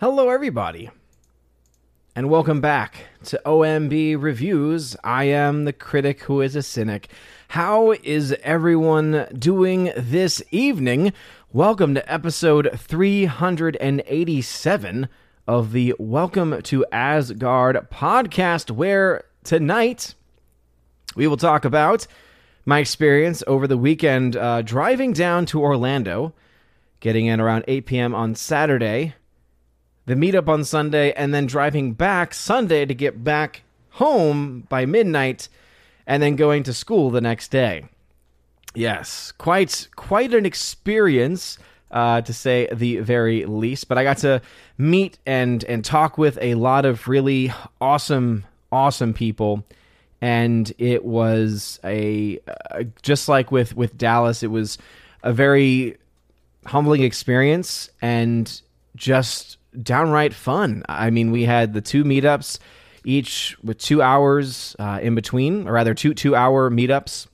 Hello, everybody, and welcome back to OMB Reviews. I am the critic who is a cynic. How is everyone doing this evening? Welcome to episode 387 of the Welcome to Asgard podcast, where tonight we will talk about my experience over the weekend uh, driving down to Orlando, getting in around 8 p.m. on Saturday the meetup on Sunday, and then driving back Sunday to get back home by midnight, and then going to school the next day. Yes, quite quite an experience. Uh, to say the very least. But I got to meet and and talk with a lot of really awesome, awesome people, and it was a uh, just like with with Dallas, it was a very humbling experience and just downright fun. I mean, we had the two meetups, each with two hours uh, in between, or rather, two two hour meetups.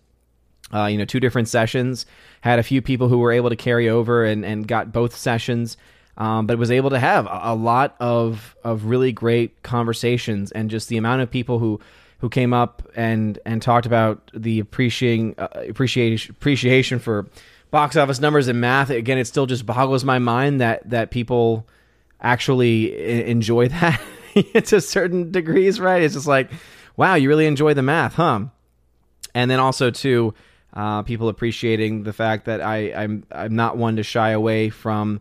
Uh, you know, two different sessions. Had a few people who were able to carry over and, and got both sessions, um, but was able to have a, lot of of really great conversations and just the amount of people who who came up and and talked about the appreciating uh, appreciation appreciation for box office numbers and math. Again, it still just boggles my mind that that people actually enjoy that to certain degrees, right? It's just like, wow, you really enjoy the math, huh? And then also too, uh, people appreciating the fact that I, I'm I'm not one to shy away from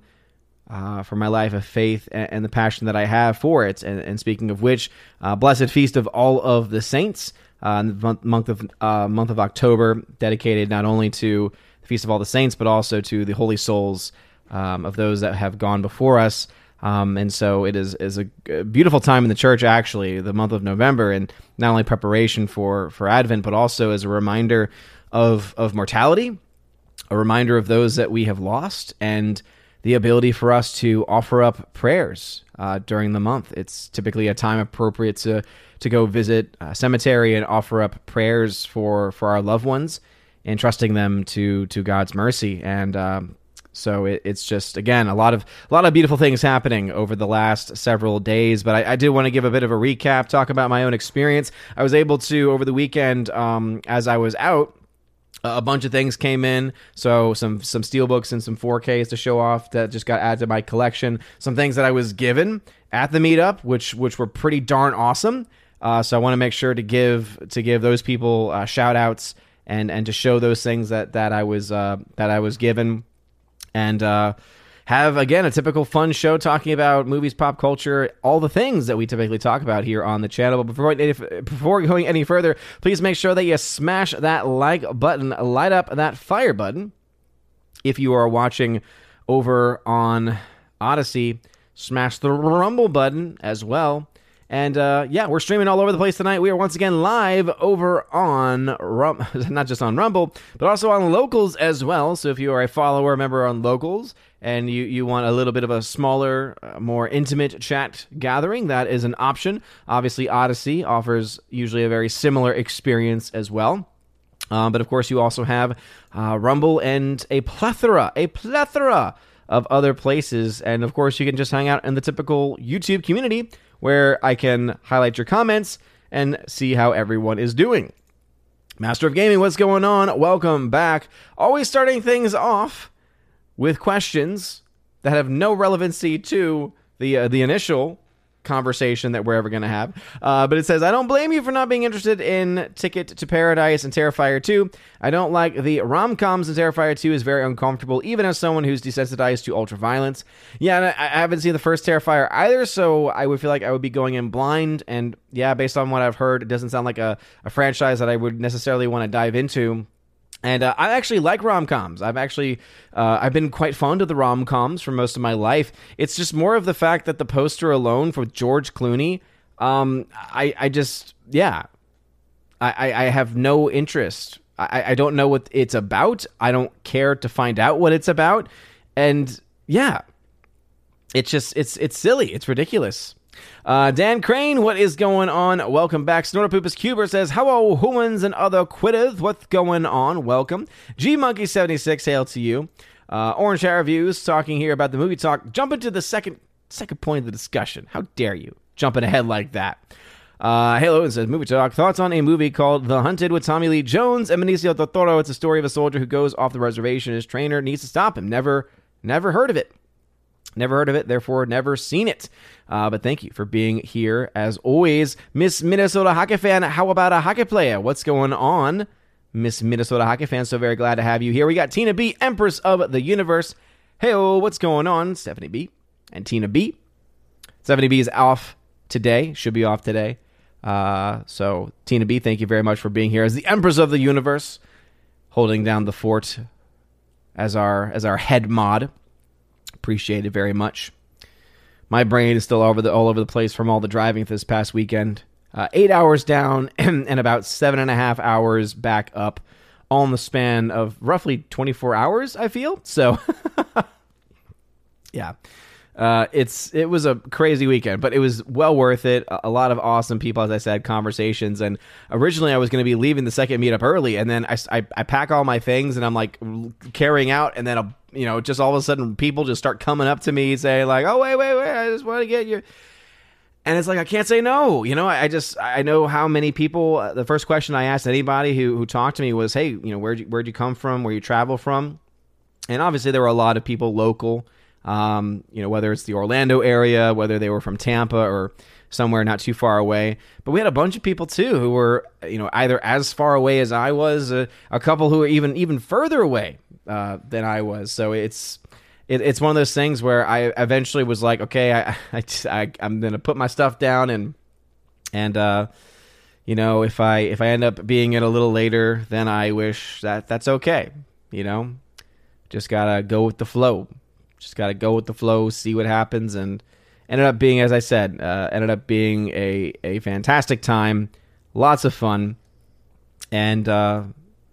uh, from my life of faith and, and, the passion that I have for it. And, and speaking of which, uh, blessed feast of all of the saints, uh, the month, month of uh, month of October, dedicated not only to the feast of all the saints, but also to the holy souls um, of those that have gone before us. Um, and so it is is a beautiful time in the church, actually, the month of November, and not only preparation for for Advent, but also as a reminder of of mortality, a reminder of those that we have lost, and the ability for us to offer up prayers uh, during the month. It's typically a time appropriate to to go visit a cemetery and offer up prayers for for our loved ones, and trusting them to to God's mercy. And um, so it, it's just again a lot of a lot of beautiful things happening over the last several days. But I, I do want to give a bit of a recap, talk about my own experience. I was able to over the weekend, um, as I was out, a bunch of things came in. So some some steelbooks and some 4Ks to show off that just got added to my collection. Some things that I was given at the meetup, which which were pretty darn awesome. Uh, so I want to make sure to give to give those people uh, shout outs and and to show those things that that I was uh, that I was given and uh, have again a typical fun show talking about movies, pop culture, all the things that we typically talk about here on the channel. But before before going any further, please make sure that you smash that like button, light up that fire button. If you are watching over on Odysee. smash the rumble button as well. And uh, yeah, we're streaming all over the place tonight. We are once again live over on Rum- not just on Rumble, but also on Locals as well. So if you are a follower member on Locals and you, you want a little bit of a smaller, uh, more intimate chat gathering, that is an option. Obviously, Odysee offers usually a very similar experience as well. Um, but of course, you also have uh, Rumble and a plethora, a plethora of other places. And of course, you can just hang out in the typical YouTube community where I can highlight your comments and see how everyone is doing. Master of Gaming, what's going on? Welcome back. Always starting things off with questions that have no relevancy to the uh, the initial conversation that we're ever going to have. Uh, but it says, I don't blame you for not being interested in Ticket to Paradise and Terrifier 2. I don't like the rom coms, and Terrifier 2 is very uncomfortable, even as someone who's desensitized to ultra violence. Yeah, I, I haven't seen the first Terrifier either, so I would feel like I would be going in blind. And yeah, based on what I've heard, it doesn't sound like a, a franchise that I would necessarily want to dive into. And uh, I actually like rom coms. I've actually uh, I've been quite fond of the rom coms for most of my life. It's just more of the fact that the poster alone for George Clooney, um, I I just yeah, I I have no interest. I I don't know what it's about. I don't care to find out what it's about. And yeah, it's just it's it's silly. It's ridiculous. Uh, Dan Crane, what is going on? Welcome back. Snortopoopus Cuber says, Hello, humans and other quitters. What's going on? Welcome. G Monkey 76, hail to you. Uh, Orange Hair Reviews talking here about the movie talk. Jump into the second second point of the discussion. How dare you jumping ahead like that? Uh, Halo it says movie talk thoughts on a movie called The Hunted with Tommy Lee Jones and Benicio del Toro. It's a story of a soldier who goes off the reservation. His trainer needs to stop him. Never, never heard of it. Never heard of it, therefore never seen it. Uh, but thank you for being here as always, Miss Minnesota hockey fan. How about a hockey player? What's going on, Miss Minnesota hockey fan? So very glad to have you here. We got Tina B, Empress of the Universe. Hey, what's going on, Stephanie B and Tina B? Stephanie B is off today. Should be off today. Uh, so Tina B, thank you very much for being here as the Empress of the Universe, holding down the fort as our as our head mod. Appreciate it very much. My brain is still all over the all over the place from all the driving this past weekend. Uh, eight hours down and, and about seven and a half hours back up, all in the span of roughly 24 hours. I feel so. yeah, uh, it's it was a crazy weekend, but it was well worth it. A, lot of awesome people, as I said, conversations. And originally, I was going to be leaving the second meetup early, and then I, I, I pack all my things, and I'm like carrying out, and then a you know just all of a sudden people just start coming up to me saying like, oh wait wait wait, I just want to get you. And it's like I can't say no, you know. I just I know how many people. Uh, the first question I asked anybody who who talked to me was, "Hey, you know, where'd you, where'd you come from? Where you travel from?" And obviously, there were a lot of people local um, you know, whether it's the Orlando area, whether they were from Tampa or somewhere not too far away. But we had a bunch of people too who were, you know, either as far away as I was, uh, a couple who were even even further away uh, than I was. So it's it, it's one of those things where I eventually was like, okay, I, I, I am gonna put my stuff down and and uh, you know, if I if I end up being it a little later, then I wish that that's okay. You know, just gotta go with the flow. Just got to go with the flow, see what happens, and ended up being, as I said, uh, ended up being a a fantastic time, lots of fun, and uh,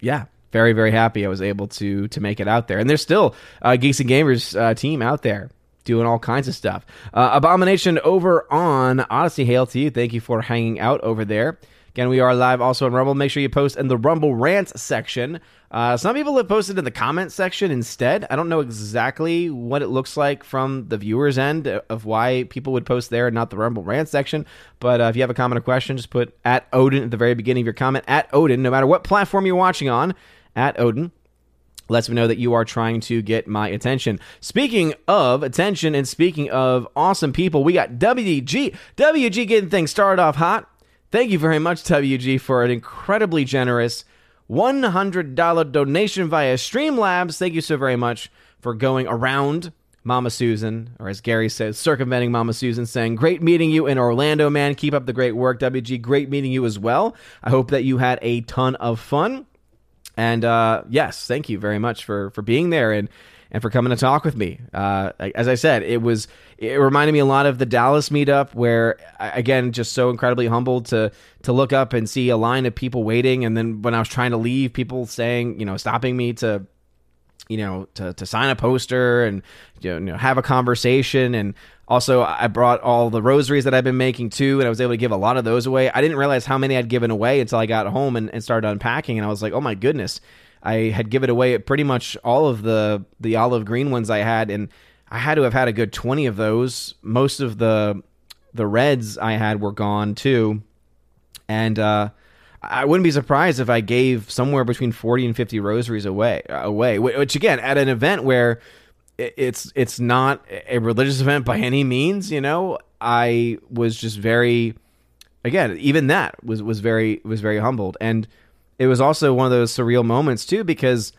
yeah, very very happy I was able to to make it out there. And there's still a Geeks and Gamers uh, team out there doing all kinds of stuff. Uh, Abomination over on Odysee. hail to you. Thank you for hanging out over there. Again, we are live also on Rumble. Make sure you post in the Rumble rant section. Uh, some people have posted in the comment section instead. I don't know exactly what it looks like from the viewers' end of why people would post there and not the Rumble rant section. But uh, if you have a comment or question, just put at Odin at the very beginning of your comment. At Odin, no matter what platform you're watching on, at Odin lets me know that you are trying to get my attention. Speaking of attention and speaking of awesome people, we got WG. WG getting things started off hot. Thank you very much, WG, for an incredibly generous $100 donation via Streamlabs. Thank you so very much for going around Mama Susan, or as Gary says, circumventing Mama Susan, saying, Great meeting you in Orlando, man. Keep up the great work. WG, great meeting you as well. I hope that you had a ton of fun. And uh, yes, thank you very much for for being there and and for coming to talk with me. Uh, as I said, it was it reminded me a lot of the Dallas meetup, where again, just so incredibly humbled to to look up and see a line of people waiting, and then when I was trying to leave, people saying, you know, stopping me to you know to, to sign a poster and you know have a conversation and also i brought all the rosaries that i've been making too and i was able to give a lot of those away i didn't realize how many i'd given away until i got home and, and started unpacking and i was like oh my goodness I had given away pretty much all of the the olive green ones I had, and I had to have had a good twenty of those. Most of the the reds I had were gone too, and uh, I wouldn't be surprised if I gave somewhere between forty and fifty rosaries away. Away, which again, at an event where it's it's not a religious event by any means, you know, I was just very, again, even that was was very was very humbled and it was also one of those surreal moments too because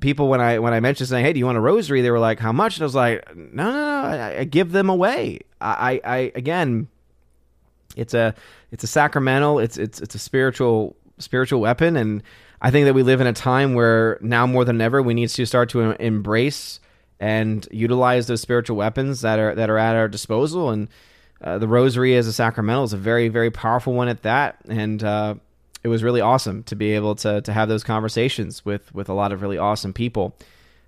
people when I when I mentioned saying, "Hey, do you want a rosary?" They were like, "How much?" And I was like, "No, no, no, I, I give them away." I, I, again, it's a it's a sacramental. It's it's it's a spiritual spiritual weapon, and I think that we live in a time where now more than ever we need to start to embrace and utilize those spiritual weapons that are that are at our disposal. And uh, the rosary as a sacramental is a very very powerful one at that, and uh, it was really awesome to be able to to have those conversations with with a lot of really awesome people.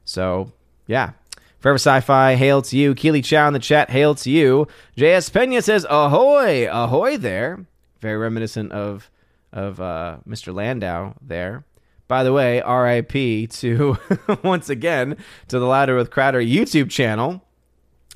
So yeah. Forever Sci-Fi, hail to you. Keely Chow in the chat, hail to you. JS Pena says, ahoy, ahoy there. Very reminiscent of of uh, Mr. Landau there. By the way, RIP to once again to the Louder with Crowder YouTube channel.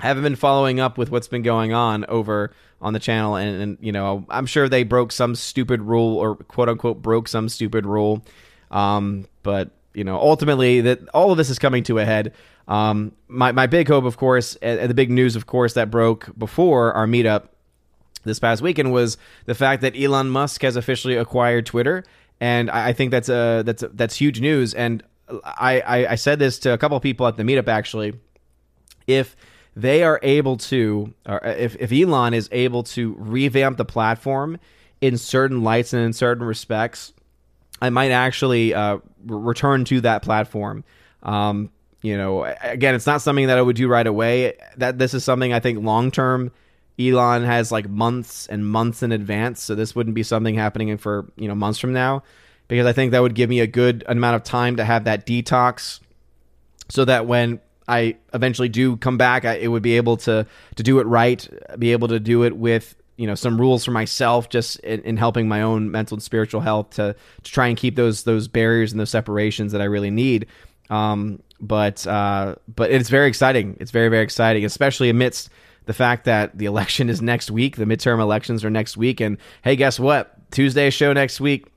haven't been following up with what's been going on over on the channel and, and you know i'm sure they broke some stupid rule or quote unquote broke some stupid rule um, but you know ultimately that all of this is coming to a head um, my, my big hope of course and the big news of course that broke before our meetup this past weekend was the fact that elon musk has officially acquired twitter and i, I think that's a that's a, that's huge news and I, I i said this to a couple of people at the meetup actually if they are able to, or if, if Elon is able to revamp the platform in certain lights and in certain respects, I might actually uh, return to that platform. Um, you know, again, it's not something that I would do right away. That this is something I think long term. Elon has like months and months in advance, so this wouldn't be something happening for you know months from now, because I think that would give me a good amount of time to have that detox, so that when I eventually do come back, I, it would be able to to do it right, be able to do it with you know some rules for myself, just in, in, helping my own mental and spiritual health to to try and keep those those barriers and those separations that I really need. Um, but uh, but it's very exciting. It's very very exciting, especially amidst the fact that the election is next week. The midterm elections are next week, and hey, guess what? Tuesday show next week.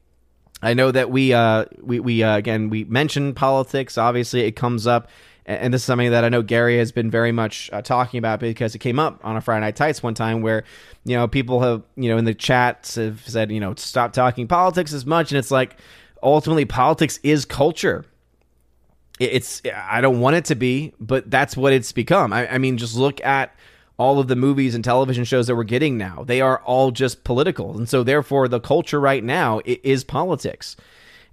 I know that we uh, we we uh, again we mentioned politics. Obviously, it comes up and this is something that I know Gary has been very much uh, talking about because it came up on a Friday Night Tights one time where you know people have you know in the chats have said you know stop talking politics as much, and it's like ultimately politics is culture. It's I don't want it to be, but that's what it's become. I, I mean, just look at all of the movies and television shows that we're getting now. They are all just political, and so therefore the culture right now is politics.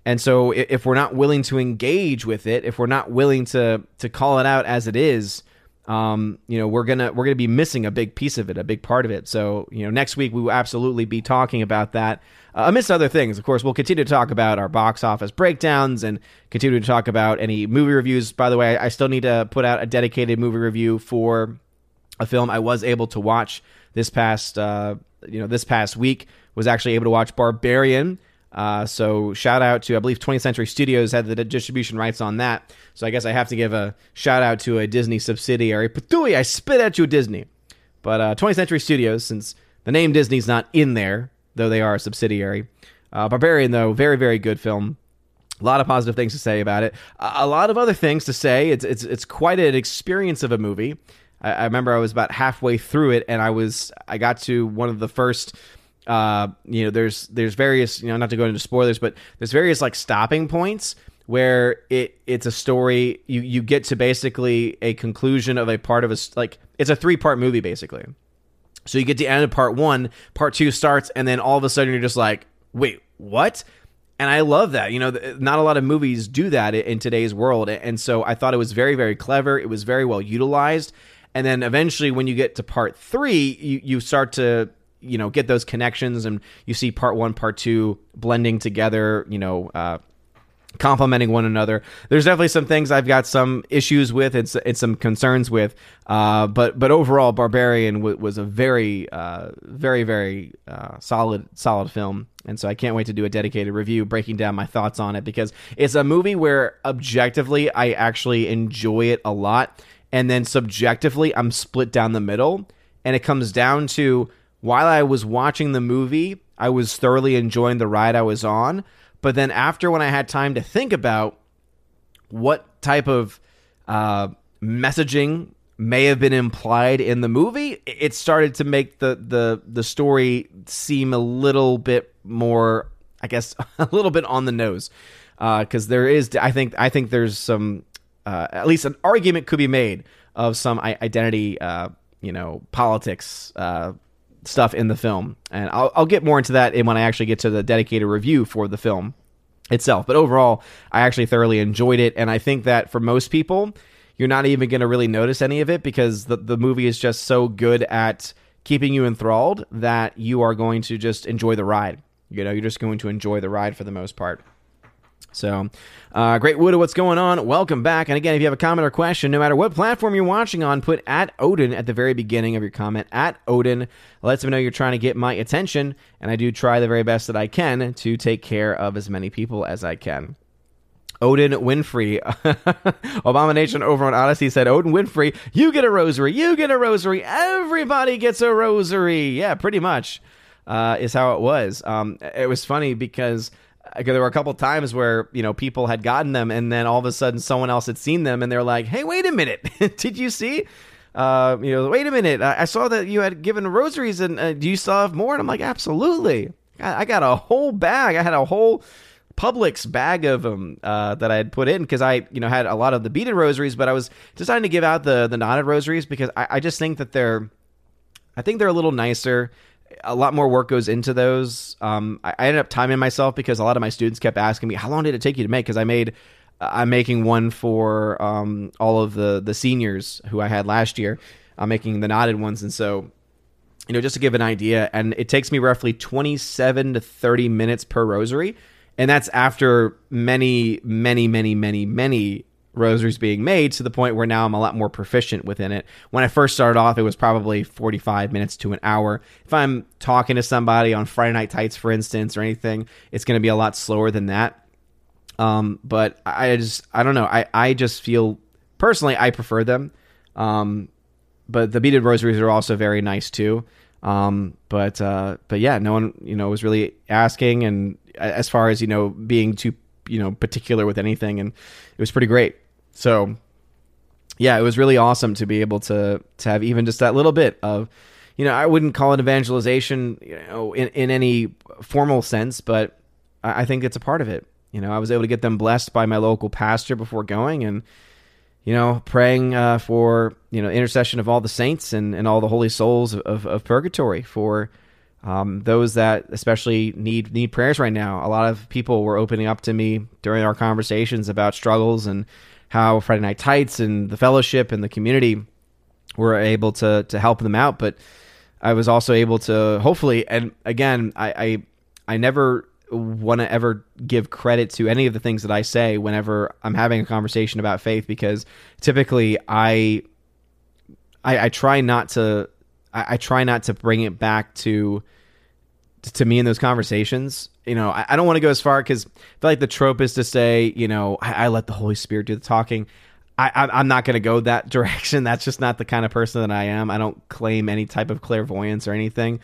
And so if we're not willing to engage with it, if we're not willing to to call it out as it is, um, you know, we're gonna we're gonna be missing a big piece of it, a big part of it. So you know, next week we will absolutely be talking about that, uh, amidst other things. Of course, we'll continue to talk about our box office breakdowns and continue to talk about any movie reviews. By the way, I still need to put out a dedicated movie review for a film I was able to watch this past uh, you know this past week. Was actually able to watch Barbarian uh, so shout out to I believe 20th Century Studios had the distribution rights on that. So I guess I have to give a shout out to a Disney subsidiary. Patooey, I spit at you, Disney. But uh, 20th Century Studios, since the name Disney's not in there, though they are a subsidiary. Uh, Barbarian, though, very very good film. A lot of positive things to say about it. A lot of other things to say. It's it's it's quite an experience of a movie. I, I remember I was about halfway through it, and I was I got to one of the first uh, you know, there's there's various, you know, not to go into spoilers, but there's various like stopping points where it it's a story. You you get to basically a conclusion of a part of a like it's a three part movie basically. So you get to the end of part one, part two starts, and then all of a sudden you're just like, wait, what? And I love that. You know, not a lot of movies do that in today's world. And so I thought it was very, very clever. It was very well utilized. And then eventually, when you get to part three, you, you start to you know get those connections and you see part one part two blending together you know uh, complementing one another. There's definitely some things i've got some issues with and, and some concerns with. Uh, but but overall barbarian w- was a very uh, very very uh, solid solid film. And so i can't wait to do a dedicated review breaking down my thoughts on it because it's a movie where objectively i actually enjoy it a lot and then subjectively i'm split down the middle and it comes down to while I was watching the movie, I was thoroughly enjoying the ride I was on. But then after, when I had time to think about what type of uh, messaging may have been implied in the movie, it started to make the the the story seem a little bit more, I guess, a little bit on the nose. Because uh, there is, I think, I think there's some, uh, at least an argument could be made of some identity, uh, you know, politics uh, stuff in the film, and I'll, I'll get more into that in when I actually get to the dedicated review for the film itself. But overall, I actually thoroughly enjoyed it, and I think that for most people, you're not even going to really notice any of it because the the movie is just so good at keeping you enthralled that you are going to just enjoy the ride. You know, you're just going to enjoy the ride for the most part. So, uh, great Wood, what's going on? Welcome back. And again, if you have a comment or question, no matter what platform you're watching on, put at Odin at the very beginning of your comment. At Odin lets me know you're trying to get my attention, and I do try the very best that I can to take care of as many people as I can. Odin Winfrey, Abomination over on Odysee said, Odin Winfrey, you get a rosary, you get a rosary, everybody gets a rosary. Yeah, pretty much uh, is how it was. Um, it was funny because there were a couple times where you know people had gotten them, and then all of a sudden someone else had seen them, and they're like, "Hey, wait a minute, did you see?" Uh, you know, wait a minute, I-, I saw that you had given rosaries, and uh, do you still have more? And I'm like, absolutely. I, I got a whole bag. I had a whole Publix bag of them uh, that I had put in because I, you know, had a lot of the beaded rosaries, but I was deciding to give out the the knotted rosaries because I, I just think that they're, I think they're a little nicer. A lot more work goes into those. Um, I, I ended up timing myself because a lot of my students kept asking me, "How long did it take you to make?" Because I made, I'm making one for um, all of the the seniors who I had last year. I'm making the knotted ones, and so you know, just to give an idea, and it takes me roughly 27 to 30 minutes per rosary and that's after many, many, many, many, many rosaries being made to the point where now I'm a lot more proficient within it. When I first started off, it was probably 45 minutes to an hour. If I'm talking to somebody on Friday Night Tights, for instance, or anything, it's going to be a lot slower than that. Um, but I just, I don't know. I, I just feel personally, I prefer them. Um, but the beaded rosaries are also very nice too. Um, but uh, but yeah, no one you know was really asking, and as far as you know being too you know particular with anything, and it was pretty great. So yeah, it was really awesome to be able to to have even just that little bit of you know I wouldn't call it evangelization you know in in any formal sense, but I, I think it's a part of it. You know, I was able to get them blessed by my local pastor before going, and you know, praying uh, for you know intercession of all the saints and, and all the holy souls of, of purgatory for um, those that especially need need prayers right now. A lot of people were opening up to me during our conversations about struggles and how Friday Night Tights and the fellowship and the community were able to to help them out. But I was also able to hopefully, and again, I I, I never want to ever give credit to any of the things that I say whenever I'm having a conversation about faith because typically I I, I try not to I, I, try not to bring it back to to me in those conversations. You know, I, I don't want to go as far because I feel like the trope is to say, you know, I, I let the Holy Spirit do the talking. I, am not going to go that direction. That's just not the kind of person that I am. I don't claim any type of clairvoyance or anything,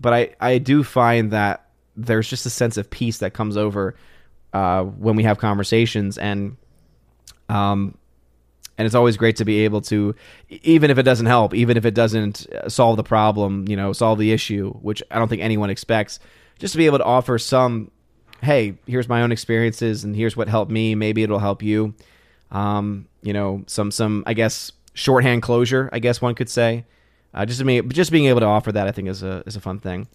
but I, I do find that there's just a sense of peace that comes over uh, when we have conversations, and um, and it's always great to be able to, even if it doesn't help, even if it doesn't uh, solve the problem, you know, solve the issue, which I don't think anyone expects, just to be able to offer some, hey, here's my own experiences, and here's what helped me. Maybe it'll help you. Um, you know, some some I guess shorthand closure, I guess one could say. Uh, just me, just being able to offer that, I think is a is a fun thing.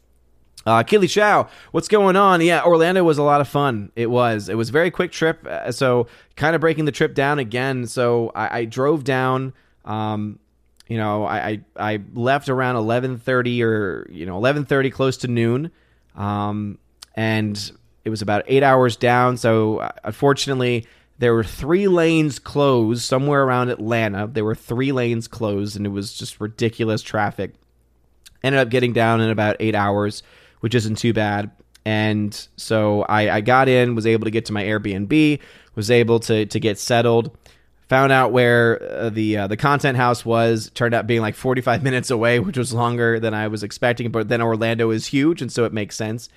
Uh, Chow, what's going on? Yeah, Orlando was a lot of fun. It was. It was a very quick trip. Uh, so kind of breaking the trip down again. So I, I drove down. Um, you know, I, I, I left around eleven thirty or you know eleven thirty, close to noon. Um, and it was about eight hours down. So uh, unfortunately, there were three lanes closed somewhere around Atlanta. There were three lanes closed, and it was just ridiculous traffic. Ended up getting down in about eight hours which isn't too bad. And so I, I got in, was able to get to my Airbnb, was able to to get settled. Found out where uh, the uh, the content house was. Turned out being like 45 minutes away, which was longer than I was expecting. But then Orlando is huge, and so it makes sense.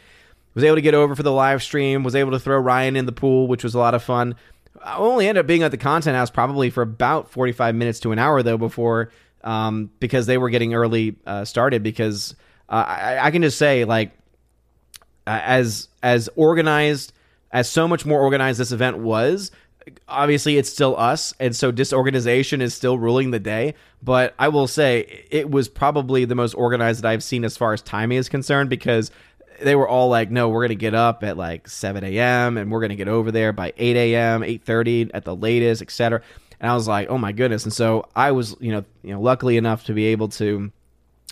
Was able to get over for the live stream. Was able to throw Ryan in the pool, which was a lot of fun. I only ended up being at the content house probably for about 45 minutes to an hour though before um, because they were getting early uh, started because uh, I, I, can just say like as as organized as so much more organized this event was obviously it's still us and so disorganization is still ruling the day but i will say it was probably the most organized that i've seen as far as timing is concerned because they were all like no we're going to get up at like 7 a.m and we're going to get over there by 8 a.m 8.30 at the latest etc and i was like oh my goodness and so i was you know you know luckily enough to be able to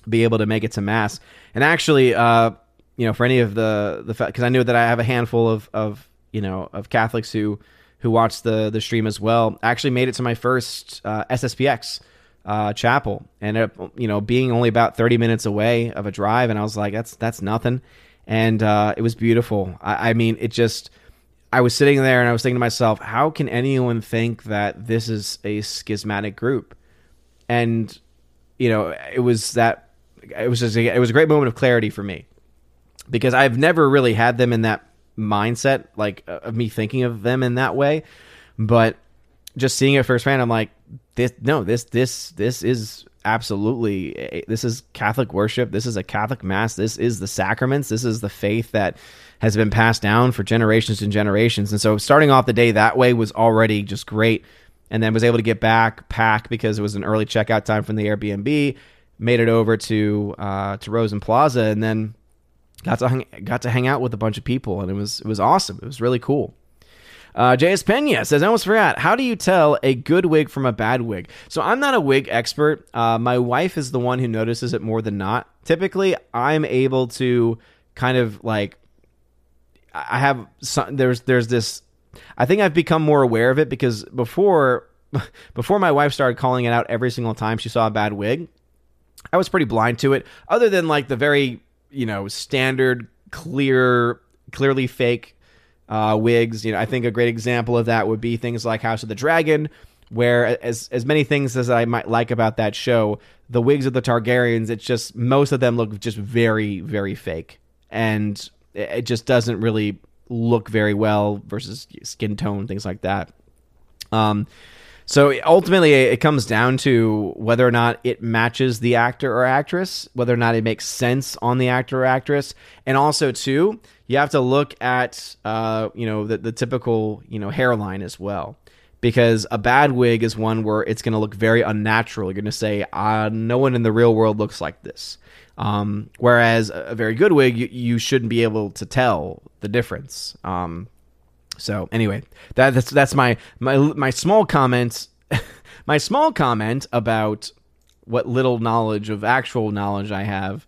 be able to make it to mass. And actually, uh, you know, for any of the the because I knew that I have a handful of of you know of Catholics who who watched the the stream as well. Actually made it to my first uh, SSPX uh, chapel, and it, you know, being only about thirty minutes away of a drive, and I was like, that's that's nothing, and uh, it was beautiful. I, I mean, it just I was sitting there and I was thinking to myself, how can anyone think that this is a schismatic group? And you know, it was that it was just a, it was a great moment of clarity for me because I've never really had them in that mindset, like uh, of me thinking of them in that way. But just seeing it firsthand, I'm like, this no, this this this is absolutely this is Catholic worship. This is a Catholic mass. This is the sacraments. This is the faith that has been passed down for generations and generations. And so starting off the day that way was already just great. And then was able to get back, pack because it was an early checkout time from the Airbnb. Made it over to uh, to Rosen Plaza, and then got to hang, got to hang out with a bunch of people, and it was it was awesome. It was really cool. Uh, JS Pena says, I almost forgot. How do you tell a good wig from a bad wig? So I'm not a wig expert. Uh, my wife is the one who notices it more than not. Typically, I'm able to kind of like I have some, there's there's this I think I've become more aware of it because before before my wife started calling it out every single time she saw a bad wig, I was pretty blind to it other than like the very, you know, standard clear clearly fake uh, wigs. You know, I think a great example of that would be things like House of the Dragon, where as as many things as I might like about that show, the wigs of the Targaryens, it's just most of them look just very very fake, and it just doesn't really look very well versus skin tone things like that. Um, so ultimately, it comes down to whether or not it matches the actor or actress, whether or not it makes sense on the actor or actress, and also too, you have to look at uh, you know the, the typical you know hairline as well because a bad wig is one where it's going to look very unnatural. You're going to say, uh, no one in the real world looks like this. Um, whereas a very good wig, you, you, shouldn't be able to tell the difference. Um, so anyway, that, that's that's my my my small comment, my small comment about what little knowledge of actual knowledge I have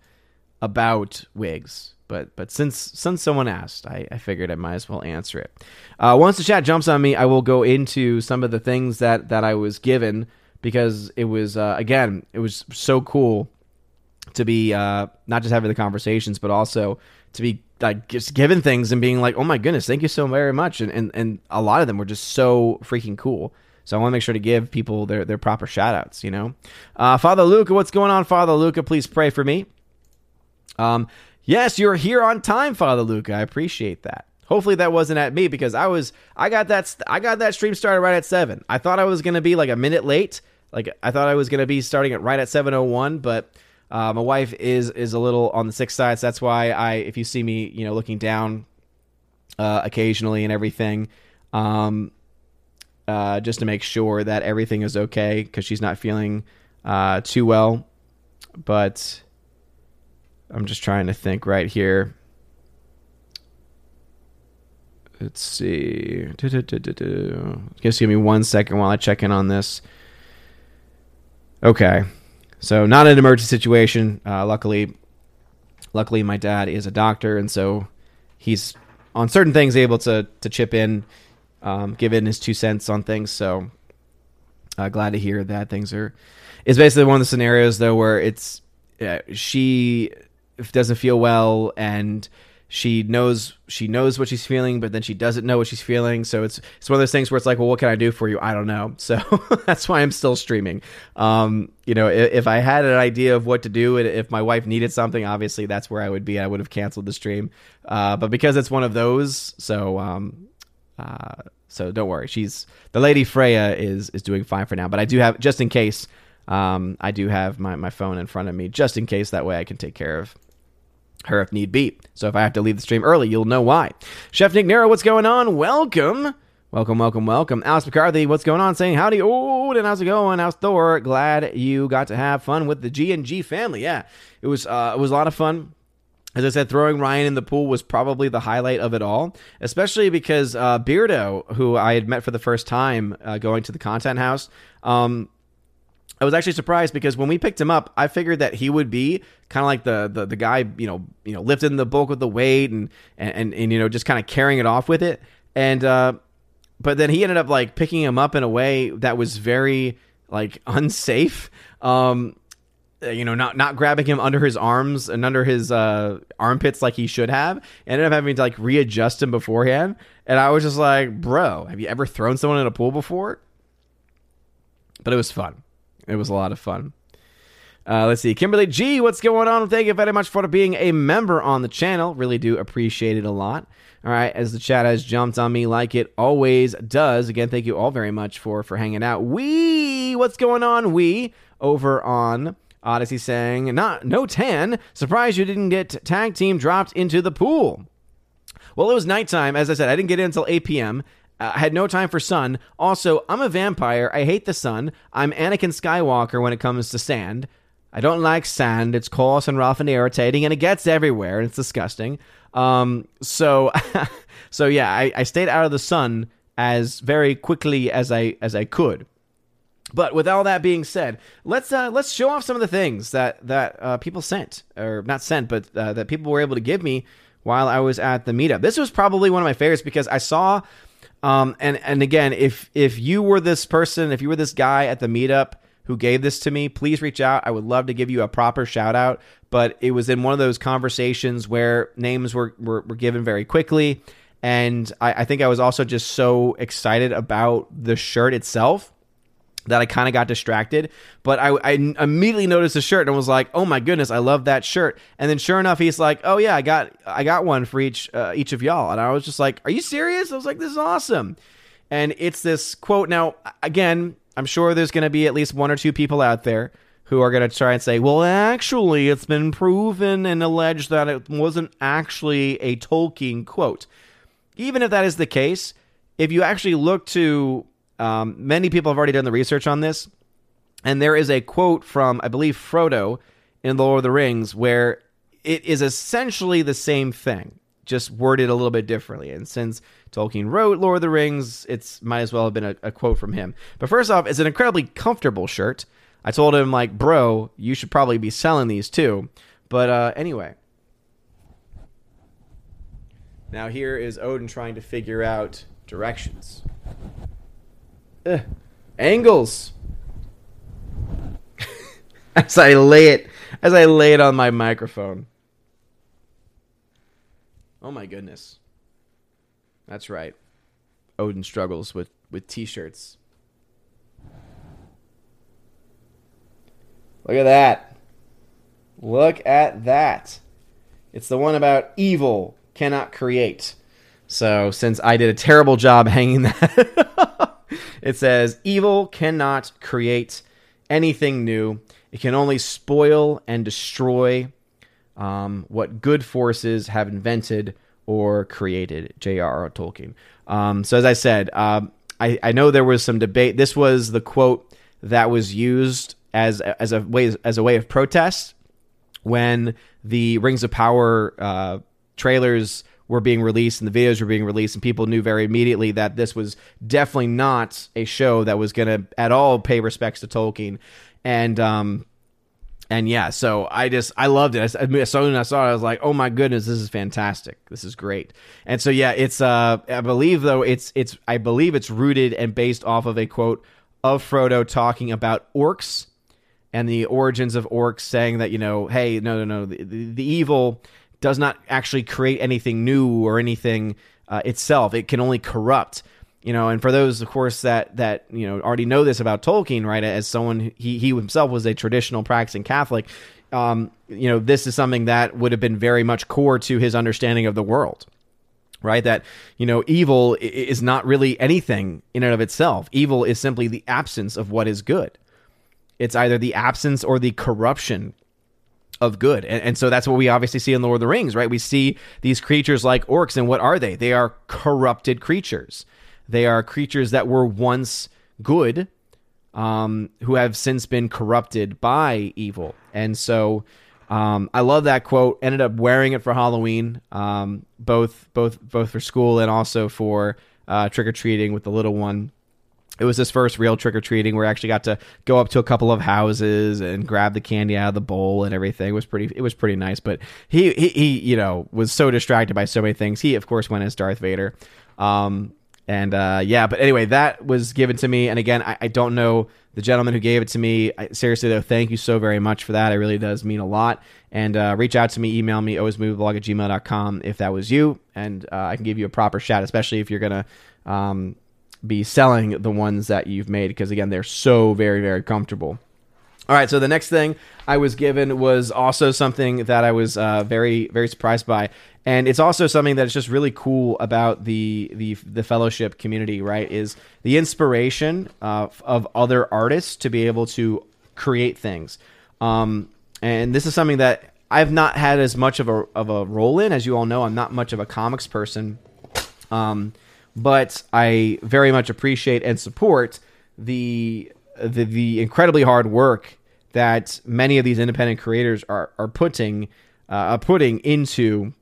about wigs. But but since since someone asked, I, I figured I might as well answer it. Uh, once the chat jumps on me, I will go into some of the things that that I was given because it was uh, again it was so cool to be uh, not just having the conversations, but also to be like just given things and being like, oh my goodness, thank you so very much. And and, and a lot of them were just so freaking cool. So I want to make sure to give people their, their proper shout outs, you know? Uh, Father Luca, what's going on, Father Luca? Please pray for me. Um, yes, you're here on time, Father Luca. I appreciate that. Hopefully that wasn't at me because I was I got that I got that stream started right at seven. I thought I was gonna be like a minute late. Like I thought I was gonna be starting it right at seven oh one, but uh, my wife is is a little on the sick side, so that's why I, if you see me, you know, looking down uh, occasionally and everything, um, uh, just to make sure that everything is okay because she's not feeling uh, too well. But I'm just trying to think right here. Let's see. Just give me one second while I check in on this. Okay. So not an emergency situation. Uh, luckily, luckily my dad is a doctor, and so he's on certain things able to to chip in, um, give in his two cents on things. So uh, glad to hear that things are. It's basically one of the scenarios though where it's uh, she doesn't feel well and she knows she knows what she's feeling, but then she doesn't know what she's feeling. So it's it's one of those things where it's like, well, what can I do for you? I don't know. So that's why I'm still streaming. Um, you know, if, if, I had an idea of what to do, if my wife needed something, obviously that's where I would be. I would have canceled the stream. Uh, but because it's one of those, so um, uh, so don't worry. She's the lady Freya is is doing fine for now. But I do have just in case. Um, I do have my, my phone in front of me just in case. That way I can take care of her if need be. So if I have to leave the stream early, you'll know why. Chef Nick Nero, what's going on? Welcome. Welcome, welcome, welcome. Alice McCarthy, what's going on? Saying howdy, old, and how's it going? How's Thor? Glad you got to have fun with the G and G family. Yeah, it was uh, it was a lot of fun. As I said, throwing Ryan in the pool was probably the highlight of it all, especially because uh, Beardo, who I had met for the first time uh, going to the content house, um, I was actually surprised because when we picked him up, I figured that he would be kind of like the, the the guy, you know, you know, lifting the bulk of the weight and and and, and you know, just kind of carrying it off with it. And uh, but then he ended up like picking him up in a way that was very like unsafe. Um, uh, you know, not not grabbing him under his arms and under his uh, armpits like he should have. Ended up having to like readjust him beforehand, and I was just like, "Bro, have you ever thrown someone in a pool before?" But it was fun. It was a lot of fun. Uh, let's see, Kimberly G, what's going on? Thank you very much for being a member on the channel. Really do appreciate it a lot. All right, as the chat has jumped on me like it always does. Again, thank you all very much for for hanging out. We, what's going on? We over on Odysee saying, "Not no tan. Surprised you didn't get tag team dropped into the pool." Well, it was nighttime. As I said, I didn't get in until 8 p.m. Uh, I had no time for sun. Also, I'm a vampire. I hate the sun. I'm Anakin Skywalker when it comes to sand. I don't like sand. It's coarse and rough and irritating, and it gets everywhere, and it's disgusting. Um, so, so yeah, I, I stayed out of the sun as very quickly as I as I could. But with all that being said, let's uh, let's show off some of the things that that uh, people sent, or not sent, but uh, that people were able to give me while I was at the meetup. This was probably one of my favorites because I saw, um, and and again, if if you were this person, if you were this guy at the meetup who gave this to me, please reach out. I would love to give you a proper shout out. But it was in one of those conversations where names were, were, were given very quickly. And I, I think I was also just so excited about the shirt itself that I kind of got distracted. But I, I, immediately noticed the shirt and was like, "Oh my goodness, I love that shirt!" And then sure enough, he's like, "Oh yeah, I got I got one for each uh, each of y'all." And I was just like, "Are you serious?" I was like, "This is awesome." And it's this quote. Now, again, I'm sure there's going to be at least one or two people out there who are going to try and say, well, actually, it's been proven and alleged that it wasn't actually a Tolkien quote. Even if that is the case, if you actually look to um, many people have already done the research on this, and there is a quote from, I believe, Frodo in Lord of the Rings where it is essentially the same thing, just worded a little bit differently. And since Tolkien wrote Lord of the Rings, it's might as well have been a, a quote from him. But first off, it's an incredibly comfortable shirt. I told him like, bro, you should probably be selling these too. But uh, anyway. Now here is Odin trying to figure out directions. Ugh. Angles. as I lay it as I lay it on my microphone. Oh my goodness. That's right. Odin struggles with with t-shirts. Look at that. Look at that. It's the one about evil cannot create. So, since I did a terrible job hanging that, it says evil cannot create anything new. It can only spoil and destroy um, what good forces have invented or created. J.R.R. Tolkien. Um, so, as I said, uh, I, I know there was some debate. This was the quote that was used as as a way as a way of protest when the Rings of Power uh, trailers were being released and the videos were being released, and people knew very immediately that this was definitely not a show that was going to at all pay respects to Tolkien. And um, and yeah, so I just I loved it. I, As soon as I saw it, I was like, oh my goodness, this is fantastic. This is great. And so yeah, it's uh, I believe though it's it's I believe it's rooted and based off of a quote of Frodo talking about orcs and the origins of orcs, saying that you know, hey, no, no, no, the, the, the evil does not actually create anything new or anything uh, itself. It can only corrupt. You know, and for those, of course, that that you know already know this about Tolkien, right? As someone he he himself was a traditional practicing Catholic. Um, you know, this is something that would have been very much core to his understanding of the world right? That, you know, evil is not really anything in and of itself. Evil is simply the absence of what is good. It's either the absence or the corruption of good. And, and, so that's what we obviously see in Lord of the Rings, right? We see these creatures like orcs, and what are they? They are corrupted creatures. They are creatures that were once good, um, who have since been corrupted by evil. And so um, I love that quote. Ended up wearing it for Halloween, um, both both both for school and also for uh, trick or treating with the little one it was his first real trick or treating where I actually got to go up to a couple of houses and grab the candy out of the bowl and everything. It was pretty it was pretty nice. But he he, he you know was so distracted by so many things. He of course went as Darth Vader. Um and uh, yeah, but anyway, that was given to me. And again, I, I don't know the gentleman who gave it to me. I, seriously, though, thank you so very much for that. It really does mean a lot. And uh, reach out to me, email me, alwaysmovieblog at gmail.com if that was you. And uh, I can give you a proper shout, especially if you're going to um, be selling the ones that you've made, because again, they're so very, very comfortable. All right, so the next thing I was given was also something that I was uh, very, very surprised by, and it's also something that's just really cool about the the the fellowship community. Right, is the inspiration uh, of other artists to be able to create things, um, and this is something that I've not had as much of a of a role in, as you all know. I'm not much of a comics person, um, but I very much appreciate and support the the, the incredibly hard work that many of these independent creators are are putting uh, putting into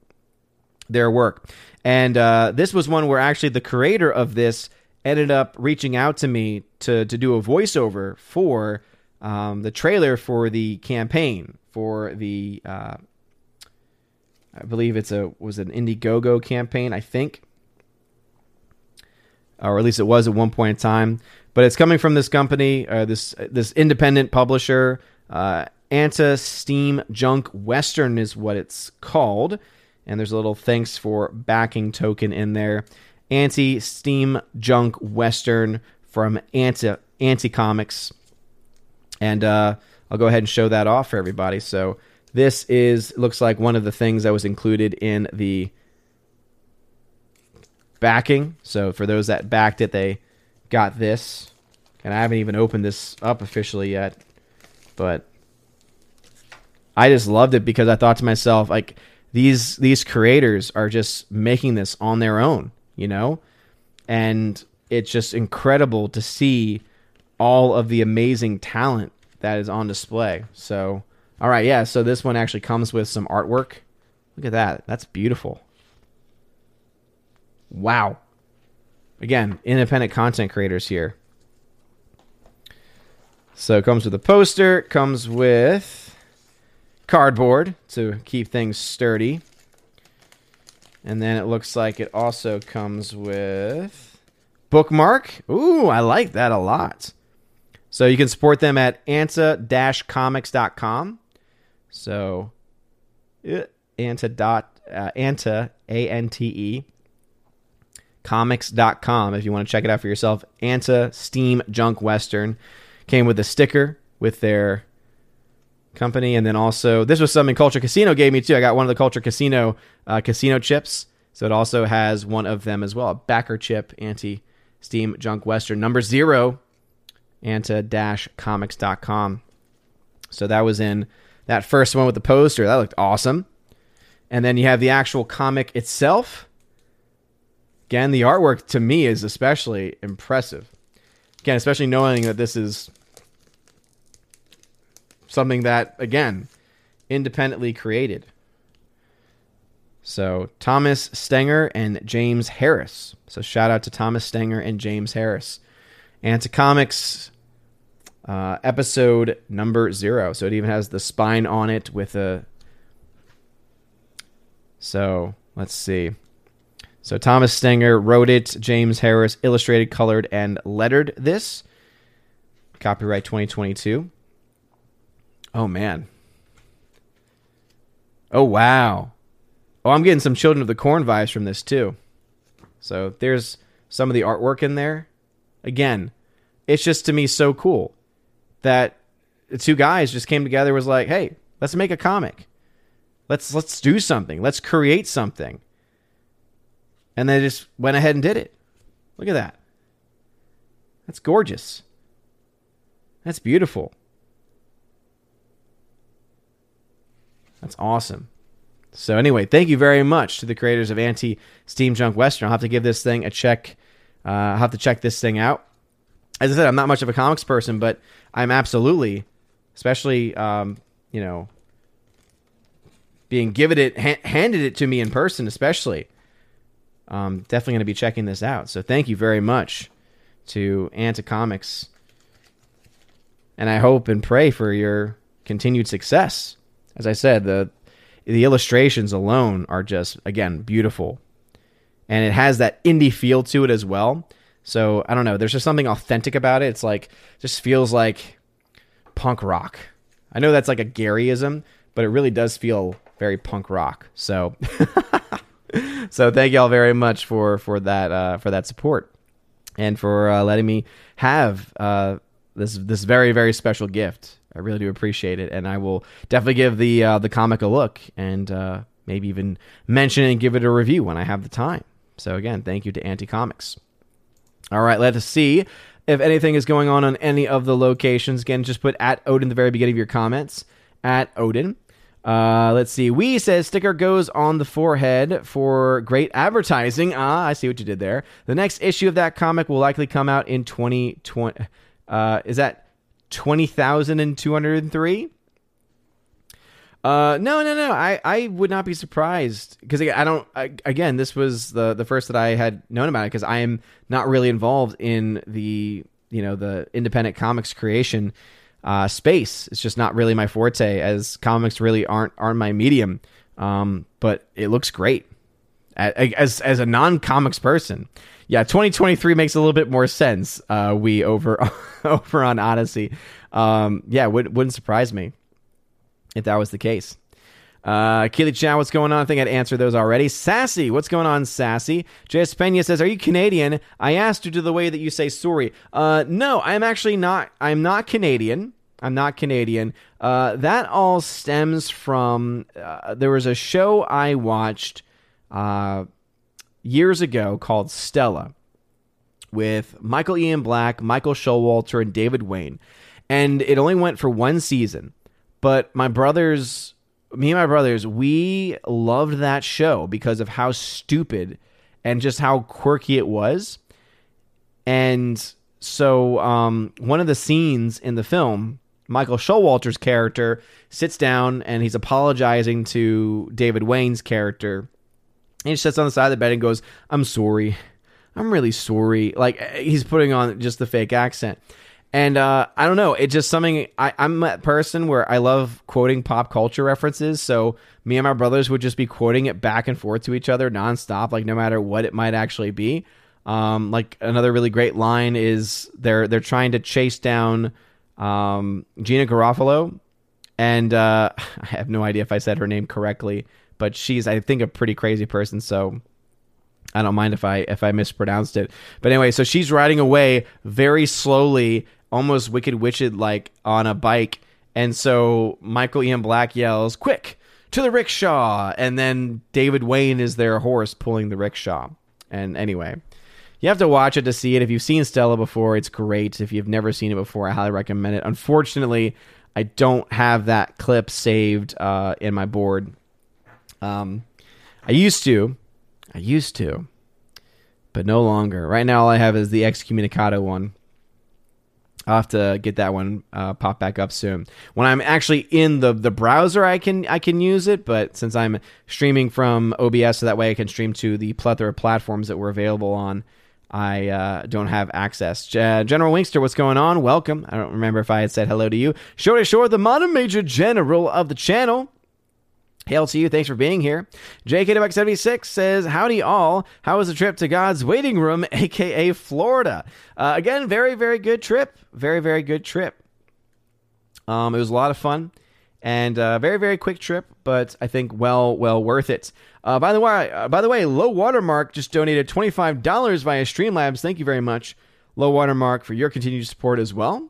their work. And uh, this was one where actually the creator of this ended up reaching out to me to to do a voiceover for um, the trailer for the campaign for the uh, I believe it's a was an Indiegogo campaign I think or at least it was at one point in time but it's coming from this company, uh, this this independent publisher. Uh, Ante Steam Junk Western is what it's called, and there's a little thanks for backing token in there. Ante Steam Junk Western from Ante Ante Comics, and uh, I'll go ahead and show that off for everybody. So this is looks like one of the things that was included in the backing. So for those that backed it, they got this, and I haven't even opened this up officially yet, but I just loved it because I thought to myself, like these these creators are just making this on their own, you know, and it's just incredible to see all of the amazing talent that is on display. So, all right, yeah. So this one actually comes with some artwork. Look at that. That's beautiful. Wow. Again, independent content creators here. So it comes with a poster, comes with cardboard to keep things sturdy. And then it looks like it also comes with bookmark. Ooh, I like that a lot. So you can support them at ante-comics.com. So ante dot uh, ante a n t e comics.com if you want to check it out for yourself. Ante Steam Junk Western came with a sticker with their company, and then also this was something Culture Casino gave me too. I got one of the Culture Casino uh, casino chips, so it also has one of them as well, a backer chip, Ante Steam Junk Western number zero, ante-comics.com. So that was in that first one with the poster. That looked awesome. And then you have the actual comic itself Again, the artwork to me is especially impressive. Again, especially knowing that this is something that, again, independently created. So Thomas Stenger and James Harris. So shout out to Thomas Stenger and James Harris. Ante comics uh, episode number zero. So it even has the spine on it with a. So let's see. So Thomas Stenger wrote it. James Harris illustrated, colored, and lettered this. Copyright 2022. Oh man. Oh wow. Oh, I'm getting some Children of the Corn vibes from this too. So there's some of the artwork in there. Again, it's just to me so cool that the two guys just came together was like, "Hey, let's make a comic. Let's let's do something. Let's create something." And they just went ahead and did it. Look at that. That's gorgeous. That's beautiful. That's awesome. So anyway, thank you very much to the creators of Ante Steam Junk Western. I'll have to give this thing a check. Uh, I'll have to check this thing out. As I said, I'm not much of a comics person, but I'm absolutely, especially, um, you know, being given it, ha- handed it to me in person, especially um, definitely going to be checking this out. So thank you very much to Ante Comics. And I hope and pray for your continued success. As I said, the the illustrations alone are just again beautiful. And it has that indie feel to it as well. So I don't know. There's just something authentic about it. It's like just feels like punk rock. I know that's like a Garyism, but it really does feel very punk rock. So so thank y'all very much for for that uh, for that support and for uh, letting me have uh, this this very very special gift. I really do appreciate it, and I will definitely give the uh, the comic a look and uh, maybe even mention and give it a review when I have the time. So again, thank you to Ante Comics. All right, let's see if anything is going on on any of the locations. Again, just put at Odin the very beginning of your comments at Odin. Uh, let's see. We says sticker goes on the forehead for great advertising. Ah, I see what you did there. The next issue of that comic will likely come out in 2020. Uh, is that 20,203? Uh, no, no, no. I, I would not be surprised because I don't. I, again, this was the the first that I had known about it because I am not really involved in the you know the independent comics creation uh, space. It's just not really my forte, as comics really aren't aren't my medium. Um, but it looks great as as a non comics person. Yeah, 2023 makes a little bit more sense. Uh, we over over on Odysee. Um, yeah, would, wouldn't surprise me if that was the case. Uh, Keely Chow, what's going on? I think I'd answered those already. Sassy, what's going on, Sassy? J.S. Pena says, Are you Canadian? I asked due to the way that you say sorry. Uh, no, I'm actually not. I'm not Canadian. I'm not Canadian. Uh, that all stems from uh, there was a show I watched uh, years ago called Stella with Michael Ian Black, Michael Showalter, and David Wain. And it only went for one season. But my brothers me and my brothers, we loved that show because of how stupid and just how quirky it was. And so, um, one of the scenes in the film, Michael Showalter's character sits down and he's apologizing to David Wain's character. And he sits on the side of the bed and goes, I'm sorry. I'm really sorry. Like, he's putting on just the fake accent. And uh, I don't know, it's just something. I, I'm that person where I love quoting pop culture references. So me and my brothers would just be quoting it back and forth to each other nonstop, like no matter what it might actually be. Um, like another really great line is they're they're trying to chase down um, Janeane Garofalo, and uh, I have no idea if I said her name correctly, but she's I think a pretty crazy person. So I don't mind if I if I mispronounced it. But anyway, so she's riding away very slowly almost Wicked Witched like on a bike. And so Michael Ian Black yells, Quick, to the rickshaw. And then David Wain is their horse pulling the rickshaw. And anyway, you have to watch it to see it. If you've seen Stella before, it's great. If you've never seen it before, I highly recommend it. Unfortunately, I don't have that clip saved uh, in my board. Um, I used to. I used to. But no longer. Right now, all I have is the excommunicado one. I'll have to get that one uh, pop back up soon. When I'm actually in the, the browser, I can I can use it, but since I'm streaming from OBS, so that way I can stream to the plethora of platforms that we're available on, I uh, don't have access. G- General Winkster, what's going on? Welcome. I don't remember if I had said hello to you. Shorty Short, the modern major general of the channel. Hail to you. Thanks for being here. JKWX76 says, Howdy all. How was the trip to God's waiting room, aka Florida? Uh, again, very, very good trip. Very, very good trip. Um, it was a lot of fun and uh, very, very quick trip, but I think well, well worth it. Uh, by the way, uh, by the way, Low Watermark just donated twenty five dollars via Streamlabs. Thank you very much, Low Watermark, for your continued support as well.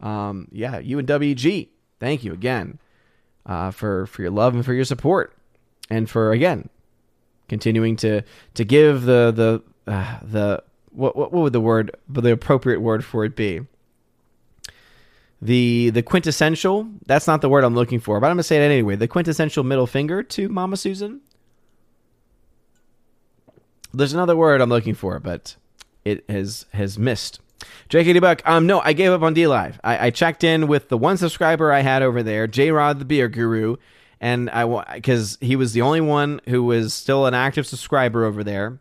Um, yeah, you and WG, thank you again uh, for for your love and for your support, and for again continuing to to give the the uh, the what, what what would the word the appropriate word for it be? The the quintessential that's not the word i'm looking for but i'm gonna say it anyway. The quintessential middle finger to mama susan? There's another word i'm looking for but it has has missed JKD Buck, um, no, I gave up on DLive. I, I, checked in with the one subscriber I had over there, J Rod the Beer Guru, and I because he was the only one who was still an active subscriber over there.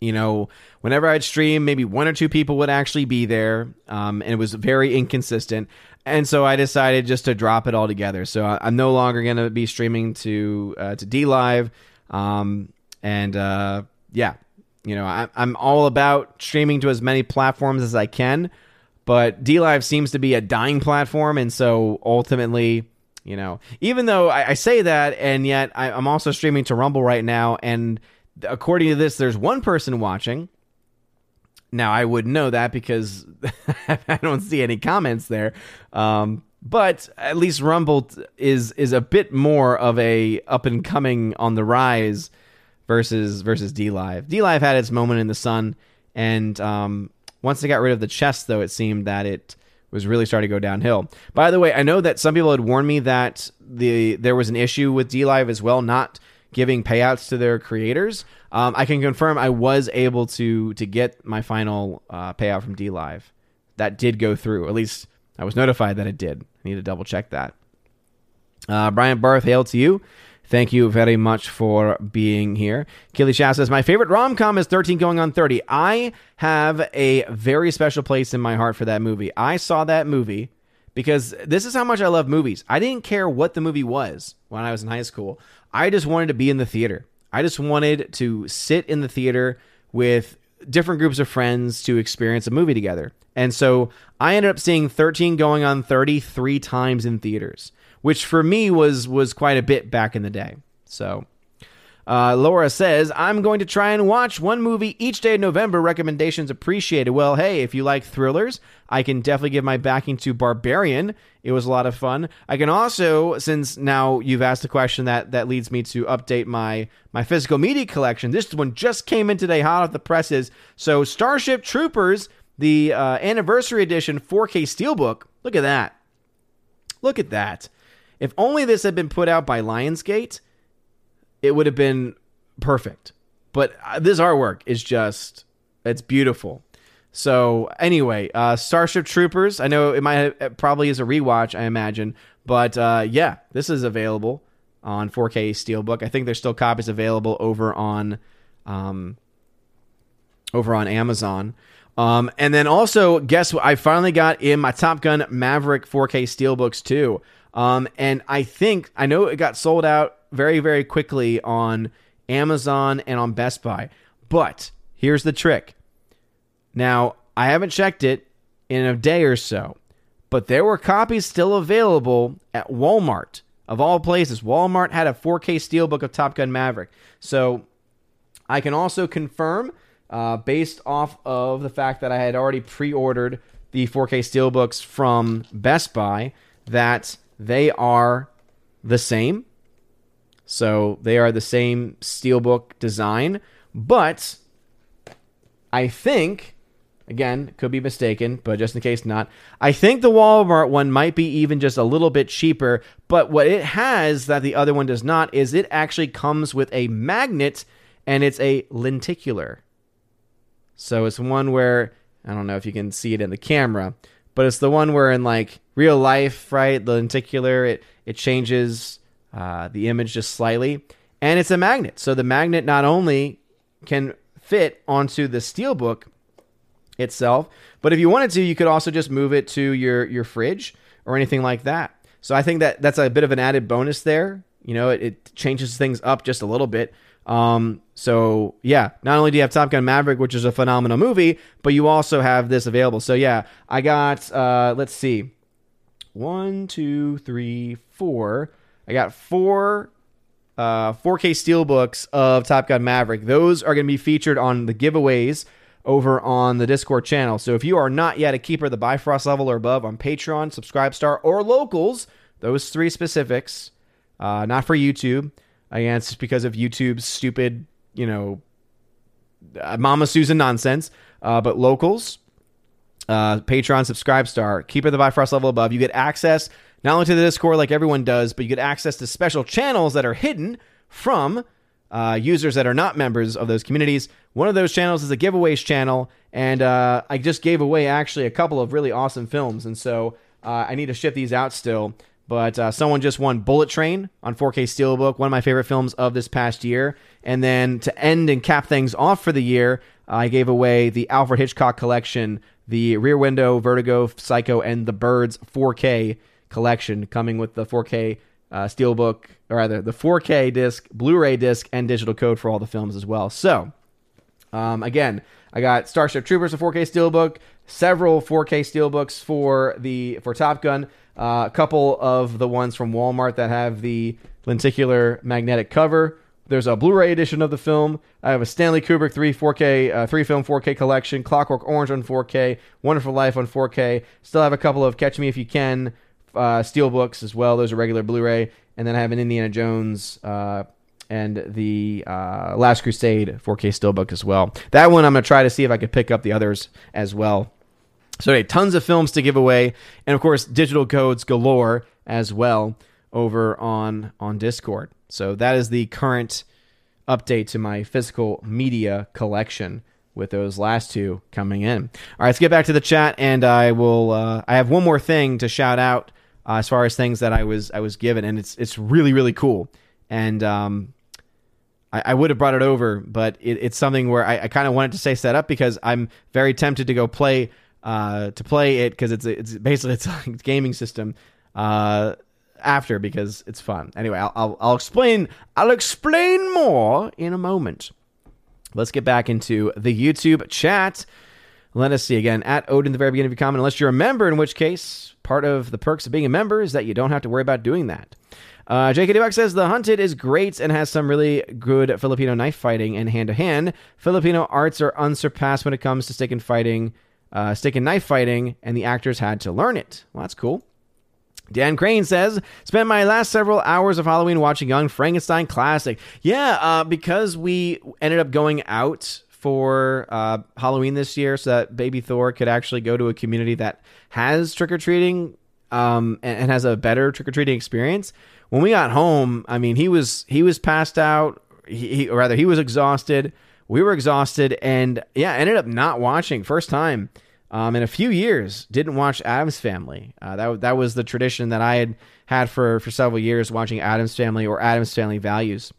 You know, whenever I'd stream, maybe one or two people would actually be there, um, and it was very inconsistent. And so I decided just to drop it all together. So I'm no longer going to be streaming to uh, to DLive, um, and uh, yeah, you know, I, I'm all about streaming to as many platforms as I can, but DLive seems to be a dying platform, and so ultimately, you know, even though I, I say that, and yet I, I'm also streaming to Rumble right now, and according to this, there's one person watching. Now I would know that because I don't see any comments there. Um, but at least Rumble is is a bit more of a up and coming on the rise versus versus DLive. D Live had its moment in the sun, and um, once they got rid of the chest, though, it seemed that it was really starting to go downhill. By the way, I know that some people had warned me that the there was an issue with DLive as well, not giving payouts to their creators. Um, I can confirm I was able to to get my final uh, payout from D Live. That did go through. At least I was notified that it did. I need to double check that. Uh, Brian Barth, hail to you. Thank you very much for being here. Keely Shah says, My favorite rom com is 13 Going on 30. I have a very special place in my heart for that movie. I saw that movie because this is how much I love movies. I didn't care what the movie was when I was in high school, I just wanted to be in the theater. I just wanted to sit in the theater with different groups of friends to experience a movie together. And so I ended up seeing 13 going on 30 three times in theaters which for me was was quite a bit back in the day. So uh, Laura says, I'm going to try and watch one movie each day in November. Recommendations appreciated. Well, hey, if you like thrillers, I can definitely give my backing to Barbarian. It was a lot of fun. I can also, since now you've asked a question that that leads me to update my my physical media collection. This one just came in today, hot off the presses. So Starship Troopers, the uh, anniversary edition 4K steelbook. Look at that. Look at that. If only this had been put out by Lionsgate, it would have been perfect. But uh, this artwork is just it's beautiful. So anyway, uh, Starship Troopers. I know it might have, it probably is a rewatch. I imagine, but uh, yeah, this is available on 4K Steelbook. I think there's still copies available over on um, over on Amazon. Um, and then also, guess what? I finally got in my Top Gun Maverick 4K Steelbooks too. Um, and I think I know it got sold out very very quickly on Amazon and on Best Buy. But here's the trick. Now I haven't checked it in a day or so, but there were copies still available at Walmart. Of all places, Walmart had a 4K steelbook of Top Gun Maverick. So I can also confirm, uh, based off of the fact that I had already pre ordered the 4K steelbooks from Best Buy, that they are the same. So they are the same steelbook design, but I think again, could be mistaken, but just in case not, I think the Walmart one might be even just a little bit cheaper, but what it has that the other one does not is it actually comes with a magnet and it's a lenticular. So it's one where I don't know if you can see it in the camera, but it's the one where in like real life, right, the lenticular it it changes uh, the image just slightly, and it's a magnet. So the magnet not only can fit onto the steelbook itself, but if you wanted to, you could also just move it to your your fridge or anything like that. So I think that that's a bit of an added bonus there. You know, it, it changes things up just a little bit. Um, so yeah, not only do you have Top Gun Maverick, which is a phenomenal movie, but you also have this available. So yeah, I got uh, let's see, one, two, three, four. I got four uh, 4K steelbooks of Top Gun Maverick. Those are going to be featured on the giveaways over on the Discord channel. So if you are not yet a keeper of the Bifrost level or above on Patreon, Subscribestar, or Locals, those three specifics, uh, not for YouTube. Again, it's because of YouTube's stupid, you know, uh, Mama Susan nonsense. Uh, but locals, uh, Patreon, Subscribestar, keep it the Bifrost level above. You get access not only to the Discord like everyone does, but you get access to special channels that are hidden from uh, users that are not members of those communities. One of those channels is a giveaways channel, and uh, I just gave away actually a couple of really awesome films, and so uh, I need to ship these out still. But uh, someone just won Bullet Train on 4K Steelbook, one of my favorite films of this past year. And then to end and cap things off for the year, I gave away the Alfred Hitchcock collection, the Rear Window, Vertigo, Psycho, and The Birds 4K collection, coming with the 4K uh, Steelbook, or rather the 4K disc, Blu ray disc, and digital code for all the films as well. So Um, again, I got Starship Troopers, a 4K steelbook, several 4K steelbooks for the for Top Gun, uh, a couple of the ones from Walmart that have the lenticular magnetic cover. There's a Blu-ray edition of the film. I have a Stanley Kubrick three 4K uh, three film 4K collection, Clockwork Orange on 4K, Wonderful Life on 4K. Still have a couple of Catch Me If You Can uh, steelbooks as well. Those are regular Blu-ray, and then I have an Indiana Jones uh, and the uh, Last Crusade 4K steelbook as well. That one I'm gonna try to see if I could pick up the others as well. So anyway, tons of films to give away, and of course digital codes galore as well over on on Discord. So that is the current update to my physical media collection with those last two coming in. All right, let's get back to the chat, and I will. Uh, I have one more thing to shout out uh, as far as things that I was I was given, and it's it's really really cool. And um, I, I would have brought it over, but it, it's something where I, I kind of wanted to say set up because I'm very tempted to go play uh, to play it because it's it's basically it's a gaming system. Uh, after because it's fun. Anyway, I'll, I'll, I'll explain. I'll explain more in a moment. Let's get back into the YouTube chat. Let us see again at Odin the very beginning of your comment. Unless you're a member, in which case part of the perks of being a member is that you don't have to worry about doing that. Uh, JK says The Hunted is great and has some really good Filipino knife fighting and hand to hand. Filipino arts are unsurpassed when it comes to stick and fighting, uh, stick and knife fighting, and the actors had to learn it. Well, that's cool. Dan Crane says, spent my last several hours of Halloween watching Young Frankenstein Classic. Yeah, uh, because we ended up going out for uh, Halloween this year so that Baby Thor could actually go to a community that has trick or treating um, and, and, has a better trick or treating experience. When we got home, I mean, he was he was passed out. He, he, or rather, he was exhausted. We were exhausted, and yeah, ended up not watching first time um, in a few years, didn't watch Addams Family. Uh, that that was the tradition that I had had for for several years, watching Addams Family or Addams Family Values.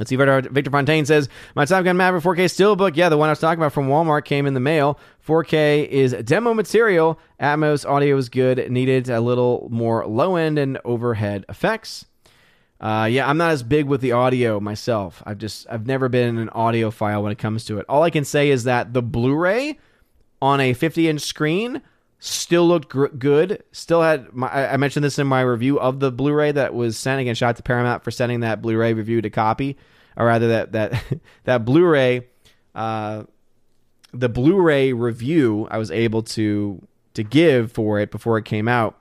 Let's see. Victor Fontaine says, My Top Gun Maverick 4K Steelbook, yeah, the one I was talking about from Walmart came in the mail. 4K is demo material. Atmos audio is good. Needed a little more low end and overhead effects. Uh, yeah, I'm not as big with the audio myself. I've just I've never been an audiophile when it comes to it. All I can say is that the Blu-ray on a 50 inch screen still looked gr- good. Still had my, I mentioned this in my review of the Blu-ray that was sent again. Shout out to Paramount for sending that Blu-ray review to copy, or rather that that that Blu-ray, uh, the Blu-ray review I was able to to give for it before it came out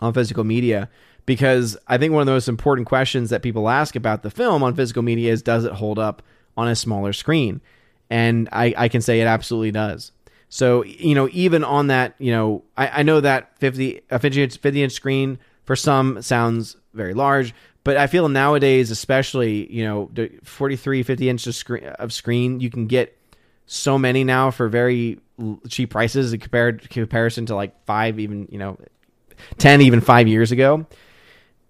on physical media because I think one of the most important questions that people ask about the film on physical media is does it hold up on a smaller screen? And I, I can say it absolutely does. So you know, even on that, you know, I, I know that 50 a 50 inch, 50 inch screen for some sounds very large, but I feel nowadays, especially you know, 43, 50 inches of screen, of screen, you can get so many now for very cheap prices compared comparison to like five, even you know, ten, even five years ago.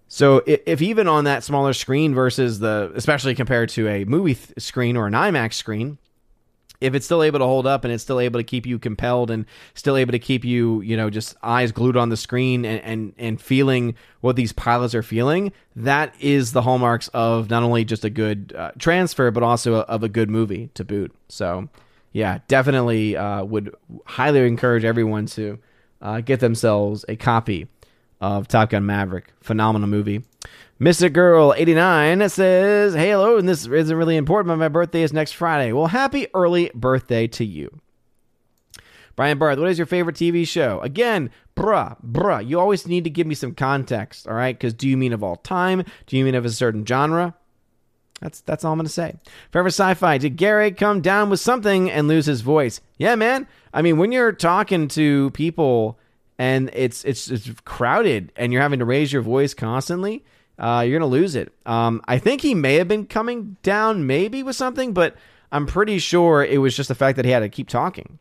So if, if even on that smaller screen versus the, especially compared to a movie th- screen or an IMAX screen, if it's still able to hold up and it's still able to keep you compelled and still able to keep you, you know, just eyes glued on the screen and, and, and feeling what these pilots are feeling, that is the hallmarks of not only just a good uh, transfer, but also a, of a good movie to boot. So, yeah, definitely uh, would highly encourage everyone to uh, get themselves a copy of Top Gun Maverick. Phenomenal movie. Mr. Girl 89 says, Hey, hello, and this isn't really important, but my birthday is next Friday. Well, happy early birthday to you. Brian Barth, what is your favorite TV show? Again, bruh, bruh, you always need to give me some context, all right? Because do you mean of all time? Do you mean of a certain genre? That's that's all I'm gonna say. Forever Sci-Fi. Did Gary come down with something and lose his voice? Yeah, man. I mean, when you're talking to people and it's it's it's crowded and you're having to raise your voice constantly, uh, you're gonna lose it. Um, I think he may have been coming down maybe with something, but I'm pretty sure it was just the fact that he had to keep talking.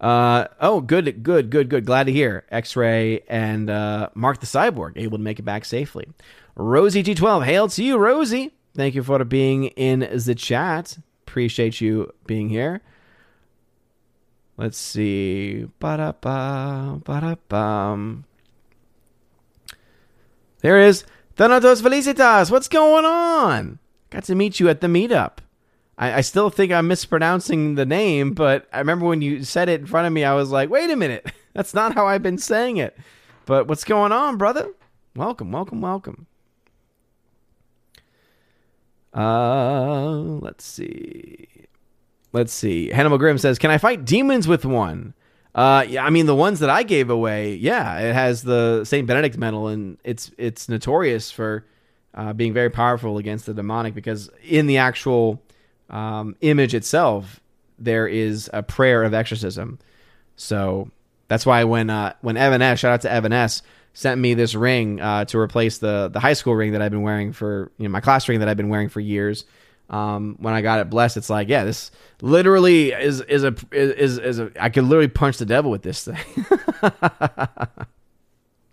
Uh, oh, good, good, good, good. Glad to hear. X Ray and uh, Mark the Cyborg able to make it back safely. Rosie G12, hail to you, Rosie. Thank you for being in the chat. Appreciate you being here. Let's see. Ba-da-ba, ba-da-bum. There is Thanatos Felicitas. What's going on? Got to meet you at the meetup. I, I still think I'm mispronouncing the name, but I remember when you said it in front of me, I was like, wait a minute, that's not how I've been saying it. But what's going on, brother? Welcome, welcome, welcome. Uh, let's see. Let's see. Hannibal Grimm says, "Can I fight demons with one?" Uh, yeah, I mean the ones that I gave away. Yeah, it has the Saint Benedict medal, and it's it's notorious for uh, being very powerful against the demonic because in the actual um, image itself, there is a prayer of exorcism. So that's why when uh, when Evan S. Shout out to Evan S. Sent me this ring uh, to replace the the high school ring that I've been wearing for you know my class ring that I've been wearing for years um, when I got it blessed, it's like, yeah, this literally is is a is is a I could literally punch the devil with this thing.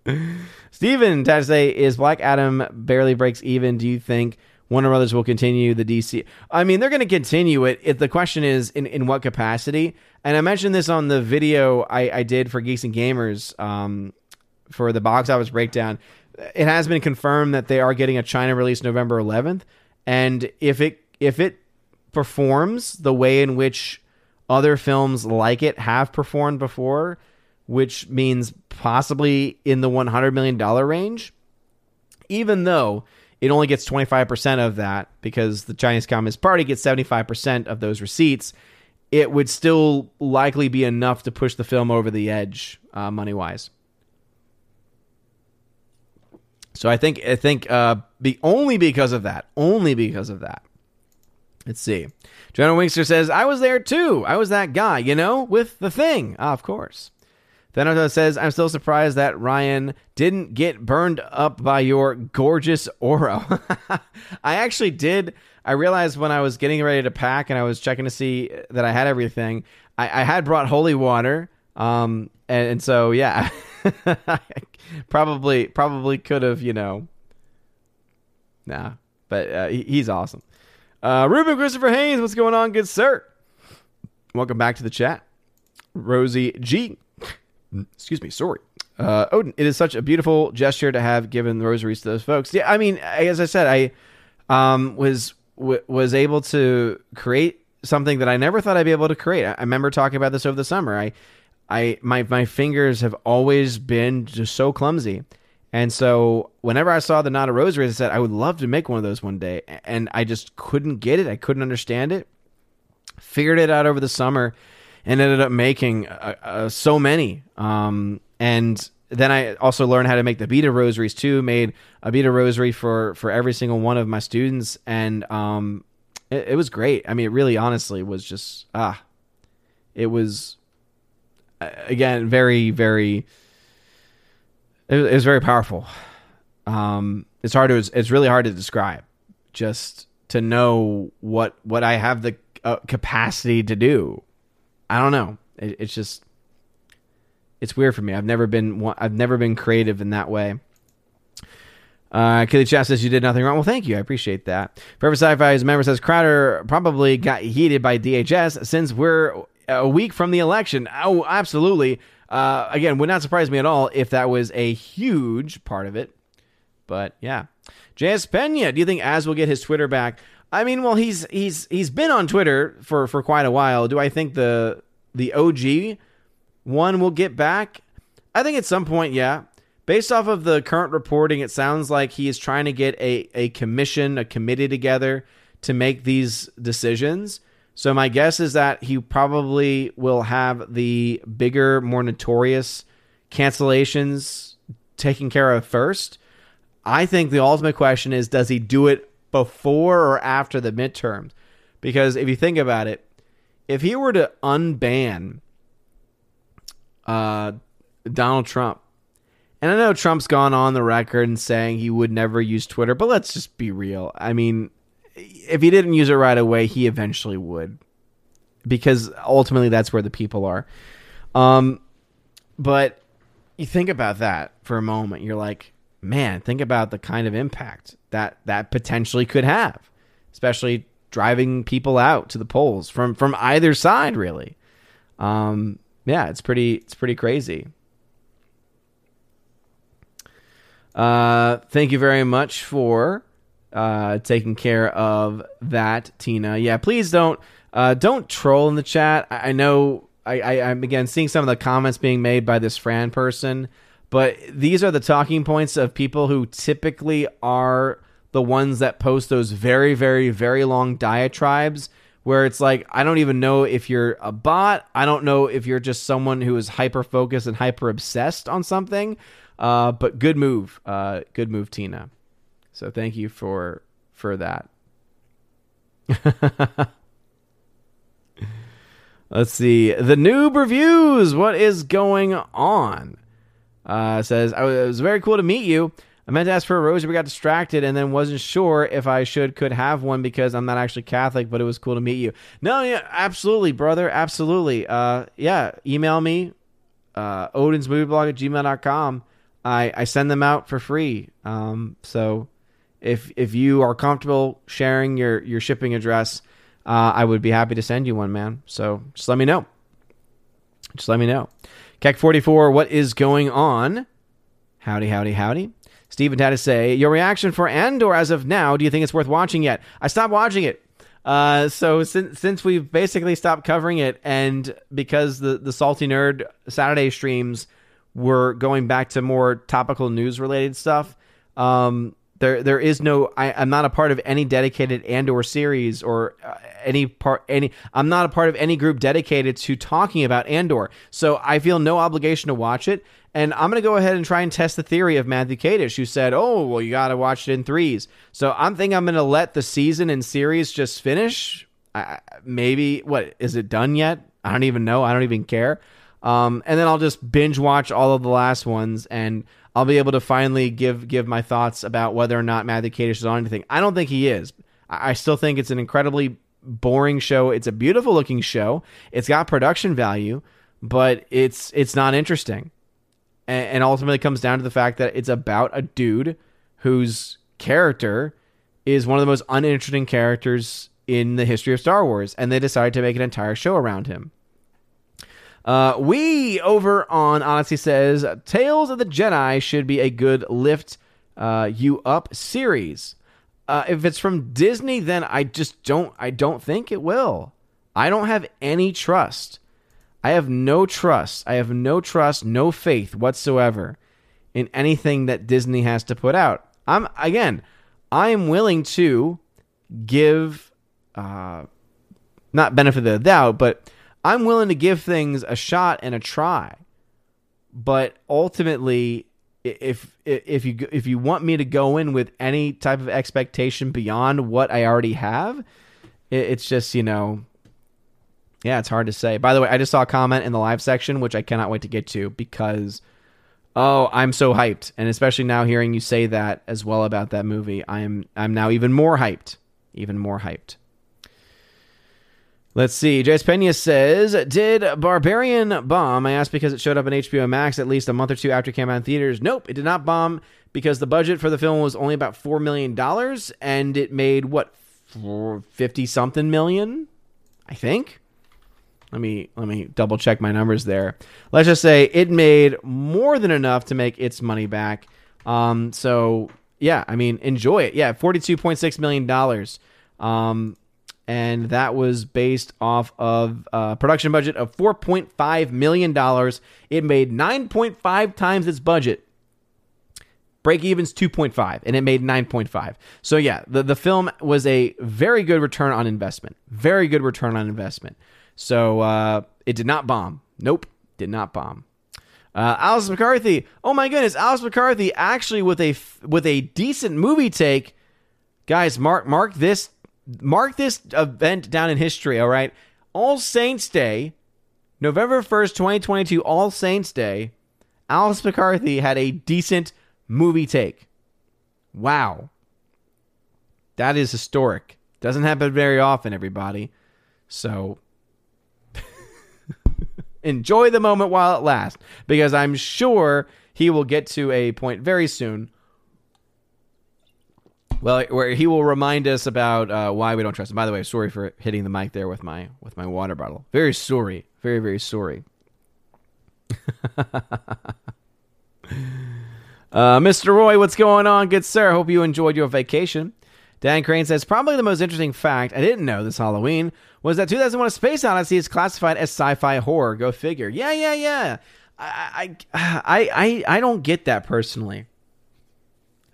Steven say is Black Adam barely breaks even. Do you think Warner Brothers will continue the DC? I mean, they're going to continue it. If the question is in in what capacity? And I mentioned this on the video I, I did for Geeks and Gamers um, for the box office breakdown. It has been confirmed that they are getting a China release November 11th, and if it if it performs the way in which other films like it have performed before, which means possibly in the $100 million range, even though it only gets 25% of that because the Chinese Communist Party gets 75% of those receipts, it would still likely be enough to push the film over the edge uh, money wise. So I think I think uh, be only because of that, only because of that, Let's see. Jonah Winkster says, I was there too. I was that guy, you know, with the thing. Ah, of course. Thanato says, I'm still surprised that Ryan didn't get burned up by your gorgeous aura. I actually did. I realized when I was getting ready to pack and I was checking to see that I had everything, I, I had brought holy water. Um, and, and so, yeah, probably, probably could have, you know, nah, but uh, he, he's awesome. Uh, Ruben Christopher Haynes, what's going on, good sir? Welcome back to the chat. Rosie G. Excuse me, sorry. Uh, Odin, it is such a beautiful gesture to have given the rosaries to those folks. Yeah, I mean, as I said, I um, was w- was able to create something that I never thought I'd be able to create. I, I remember talking about this over the summer. I, I, my my fingers have always been just so clumsy, and so whenever I saw the Not a Rosary, I said I would love to make one of those one day, and I just couldn't get it. I couldn't understand it. Figured it out over the summer, and ended up making uh, uh, so many. Um, and then I also learned how to make the Beta rosaries too. Made a Beta rosary for for every single one of my students, and um, it, it was great. I mean, it really, honestly, was just ah, it was again very very it, was very powerful. Um, it's hard to it's really hard to describe. Just to know what what I have the uh, capacity to do. I don't know. It, it's just it's weird for me. I've never been I've never been creative in that way. Uh, Kelly Chat says you did nothing wrong. Well, thank you. I appreciate that. Forever Sci-Fi's member says Crowder probably got heated by DHS since we're a week from the election. Oh, absolutely. Uh, again, would not surprise me at all if that was a huge part of it. But yeah, JS Pena, do you think Az will get his Twitter back? I mean, well, he's he's he's been on Twitter for for quite a while. Do I think the the OG one will get back? I think at some point, yeah. Based off of the current reporting, it sounds like he is trying to get a, a commission, a committee together to make these decisions. So my guess is that he probably will have the bigger, more notorious cancellations taken care of first. I think the ultimate question is does he do it before or after the midterms? Because if you think about it, if he were to unban uh, Donald Trump, and I know Trump's gone on the record and saying he would never use Twitter, but let's just be real. I mean, if he didn't use it right away, he eventually would, because ultimately that's where the people are. Um, but you think about that for a moment. You're like, man, think about the kind of impact that that potentially could have, especially driving people out to the polls from from either side. Really, um, yeah, it's pretty it's pretty crazy. Uh, thank you very much for uh, taking care of that, Tina. Yeah, please don't uh, don't troll in the chat. I, I know I, I, I'm again seeing some of the comments being made by this Fran person, but these are the talking points of people who typically are the ones that post those very, very, very long diatribes where it's like I don't even know if you're a bot. I don't know if you're just someone who is hyper focused and hyper obsessed on something. Uh, but good move, uh, good move, Tina. So thank you for for that. Let's see the noob reviews. What is going on? Uh, says I was, it was very cool to meet you. I meant to ask for a rosary, but got distracted, and then wasn't sure if I should could have one because I'm not actually Catholic. But it was cool to meet you. No, yeah, absolutely, brother, absolutely. Uh, yeah, email me, uh, Odin's Movie Blog at gmail.com. I I send them out for free. Um, so if if you are comfortable sharing your your shipping address, uh, I would be happy to send you one, man. So just let me know. Just let me know. Keck 44, what is going on? Howdy, howdy, howdy. Stephen had to say, Your reaction for Andor as of now, do you think it's worth watching yet? I stopped watching it. Uh, so since since we've basically stopped covering it, and because the the salty nerd Saturday streams were going back to more topical news related stuff, um, there there is no. I, I'm not a part of any dedicated Andor series or uh, any part any. I'm not a part of any group dedicated to talking about Andor, so I feel no obligation to watch it. And I'm going to go ahead and try and test the theory of Matthew Kadish, who said, "Oh, well, you got to watch it in threes. So I'm thinking I'm going to let the season and series just finish. I, maybe what is it done yet? I don't even know. I don't even care. Um, and then I'll just binge watch all of the last ones, and I'll be able to finally give give my thoughts about whether or not Matthew Kadish is on anything. I don't think he is. I, I still think it's an incredibly boring show. It's a beautiful looking show. It's got production value, but it's it's not interesting and, ultimately comes down to the fact that it's about a dude whose character is one of the most uninteresting characters in the history of Star Wars, and they decided to make an entire show around him. Uh, we over on Odysee says Tales of the Jedi should be a good lift uh, you up series. Uh, if it's from Disney, then I just don't. I don't think it will. I don't have any trust I have no trust. I have no trust, no faith whatsoever in anything that Disney has to put out. I'm again, I am willing to give uh not benefit of the doubt, but I'm willing to give things a shot and a try. But ultimately, if if you if you want me to go in with any type of expectation beyond what I already have, it's just you know yeah, it's hard to say. By the way, I just saw a comment in the live section, which I cannot wait to get to because, oh, I'm so hyped, and especially now hearing you say that as well about that movie, I am I'm now even more hyped, even more hyped. Let's see. Jace Pena says, "Did Barbarian bomb?" I asked because it showed up on HBO Max at least a month or two after it came out in theaters. Nope, it did not bomb because the budget for the film was only about four million dollars, and it made what fifty something million, I think. Let me let me double check my numbers there. Let's just say it made more than enough to make its money back. Um, so yeah, I mean, enjoy it. Yeah, forty-two point six million dollars. Um, and that was based off of a production budget of four point five million dollars. It made nine point five times its budget. Break even's 2.5 and it made 9.5. So yeah, the, the film was a very good return on investment. Very good return on investment. So uh, it did not bomb. Nope, did not bomb. Uh, Alice McCarthy. Oh my goodness, Alice McCarthy actually with a with a decent movie take. Guys, mark mark this mark this event down in history. All right, All Saints Day, November first, twenty twenty two. All Saints Day. Alice McCarthy had a decent movie take. Wow, that is historic. Doesn't happen very often, everybody. So enjoy the moment while it lasts because I'm sure he will get to a point very soon. Well, where he will remind us about uh, why we don't trust him. By the way, sorry for hitting the mic there with my with my water bottle. Very sorry, very very sorry. uh, Mr. Roy, what's going on, good sir? Hope you enjoyed your vacation. Dan Crane says probably the most interesting fact I didn't know this Halloween was that 2001: A Space Odyssey is classified as sci-fi horror. Go figure. Yeah, yeah, yeah. I, I, I, I, I don't get that personally.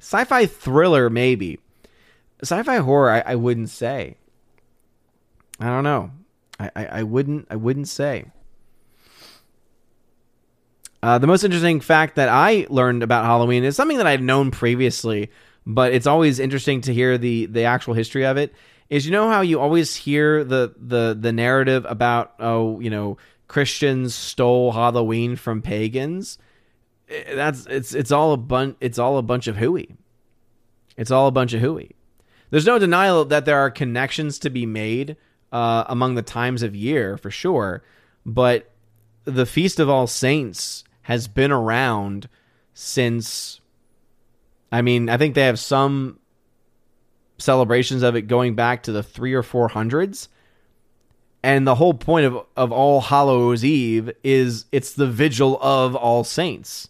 Sci-fi thriller, maybe. Sci-fi horror, I, I wouldn't say. I don't know. I, I, I wouldn't. I wouldn't say. Uh, the most interesting fact that I learned about Halloween is something that I'd known previously, but it's always interesting to hear the the actual history of it. Is you know how you always hear the the the narrative about oh you know Christians stole Halloween from pagans. Eh, that's it's it's all a bunch it's all a bunch of hooey. It's all a bunch of hooey. There's no denial that there are connections to be made uh, among the times of year for sure, but the Feast of All Saints has been around since. I mean, I think they have some celebrations of it going back to the three or four hundreds. And the whole point of, of All Hallows Eve is it's the vigil of All Saints.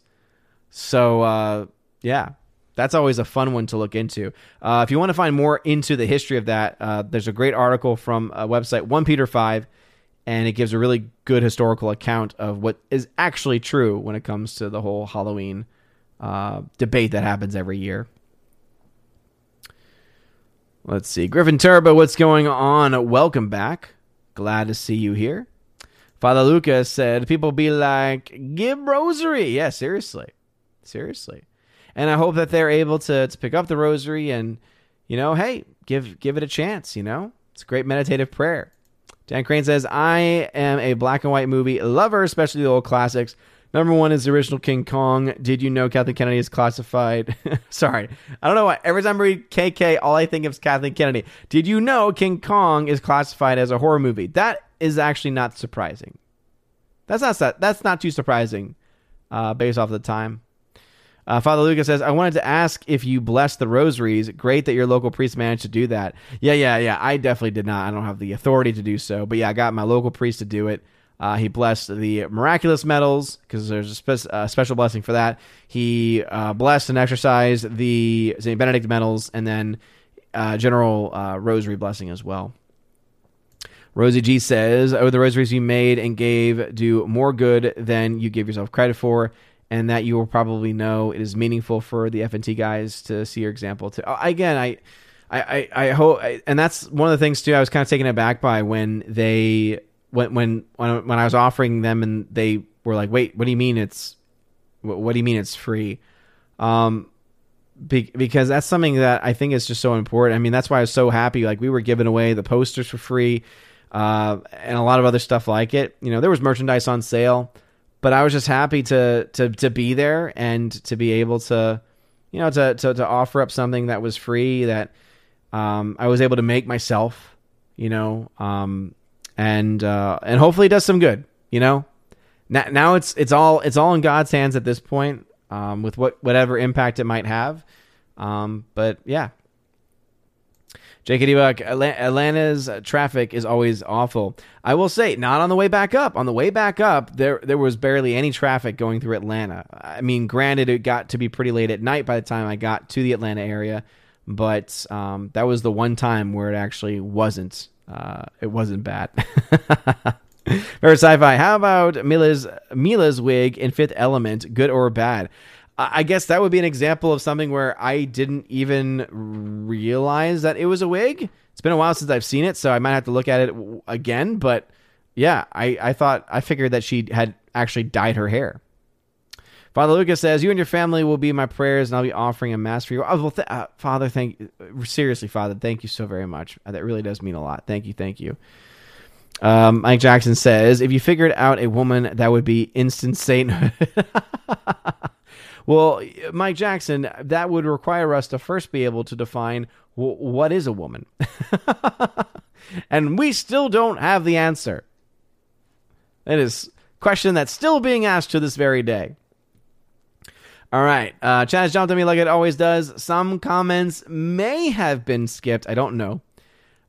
So, uh, yeah, that's always a fun one to look into. Uh, if you want to find more into the history of that, uh, there's a great article from a website, 1 Peter 5, and it gives a really good historical account of what is actually true when it comes to the whole Halloween uh, debate that happens every year. Let's see. Griffin Turbo, what's going on? Welcome back. Glad to see you here. Father Lucas said, People be like, give rosary. Yeah, seriously. Seriously. And I hope that they're able to, to pick up the rosary and, you know, hey, give give it a chance, you know? It's a great meditative prayer. Dan Crane says, I am a black and white movie lover, especially the old classics. Number one is the original King Kong. Did you know Kathleen Kennedy is classified? Sorry, I don't know why. Every time I read KK, all I think of is Kathleen Kennedy. Did you know King Kong is classified as a horror movie? That is actually not surprising. That's not that's not too surprising, uh, based off the time. Uh, Father Luca says, I wanted to ask if you blessed the rosaries. Great that your local priest managed to do that. Yeah, yeah, yeah. I definitely did not. I don't have the authority to do so. But yeah, I got my local priest to do it. Uh, he blessed the miraculous medals because there's a spe- special blessing for that. He uh, blessed and exercised the St. Benedict medals and then uh, general uh, rosary blessing as well. Rosie G says, Oh, the rosaries you made and gave do more good than you give yourself credit for, and that you will probably know it is meaningful for the FNT guys to see your example. To uh, Again, I. I, I, I hope, and that's one of the things too. I was kind of taken aback by when they when when when I was offering them and they were like, "Wait, what do you mean it's what, what do you mean it's free?" Um, be, because that's something that I think is just so important. I mean, that's why I was so happy. Like we were giving away the posters for free, uh, and a lot of other stuff like it. You know, there was merchandise on sale, but I was just happy to to to be there and to be able to, you know, to to, to offer up something that was free that um, I was able to make myself. You know, um, and uh, and hopefully it does some good. You know, now, now it's it's all it's all in God's hands at this point, um, with what whatever impact it might have. Um, but yeah, JKD Buck, Atlanta's traffic is always awful. I will say, not on the way back up. On the way back up, there there was barely any traffic going through Atlanta. I mean, granted, it got to be pretty late at night by the time I got to the Atlanta area, but um, that was the one time where it actually wasn't uh, it wasn't bad. Very sci-fi. How about Mila's Mila's wig in Fifth Element? Good or bad? I guess that would be an example of something where I didn't even realize that it was a wig. It's been a while since I've seen it, so I might have to look at it again. But yeah, I, I thought I figured that she had actually dyed her hair. Father Lucas says, "You and your family will be my prayers, and I'll be offering a mass for you." Oh, well, th- uh, Father, thank you. seriously, Father, thank you so very much. That really does mean a lot. Thank you, thank you. Um, Mike Jackson says, "If you figured out a woman, that would be instant sainthood." well, Mike Jackson, that would require us to first be able to define w- what is a woman, and we still don't have the answer. It is a question that's still being asked to this very day. All right. Uh, has jumped at me like it always does. Some comments may have been skipped. I don't know.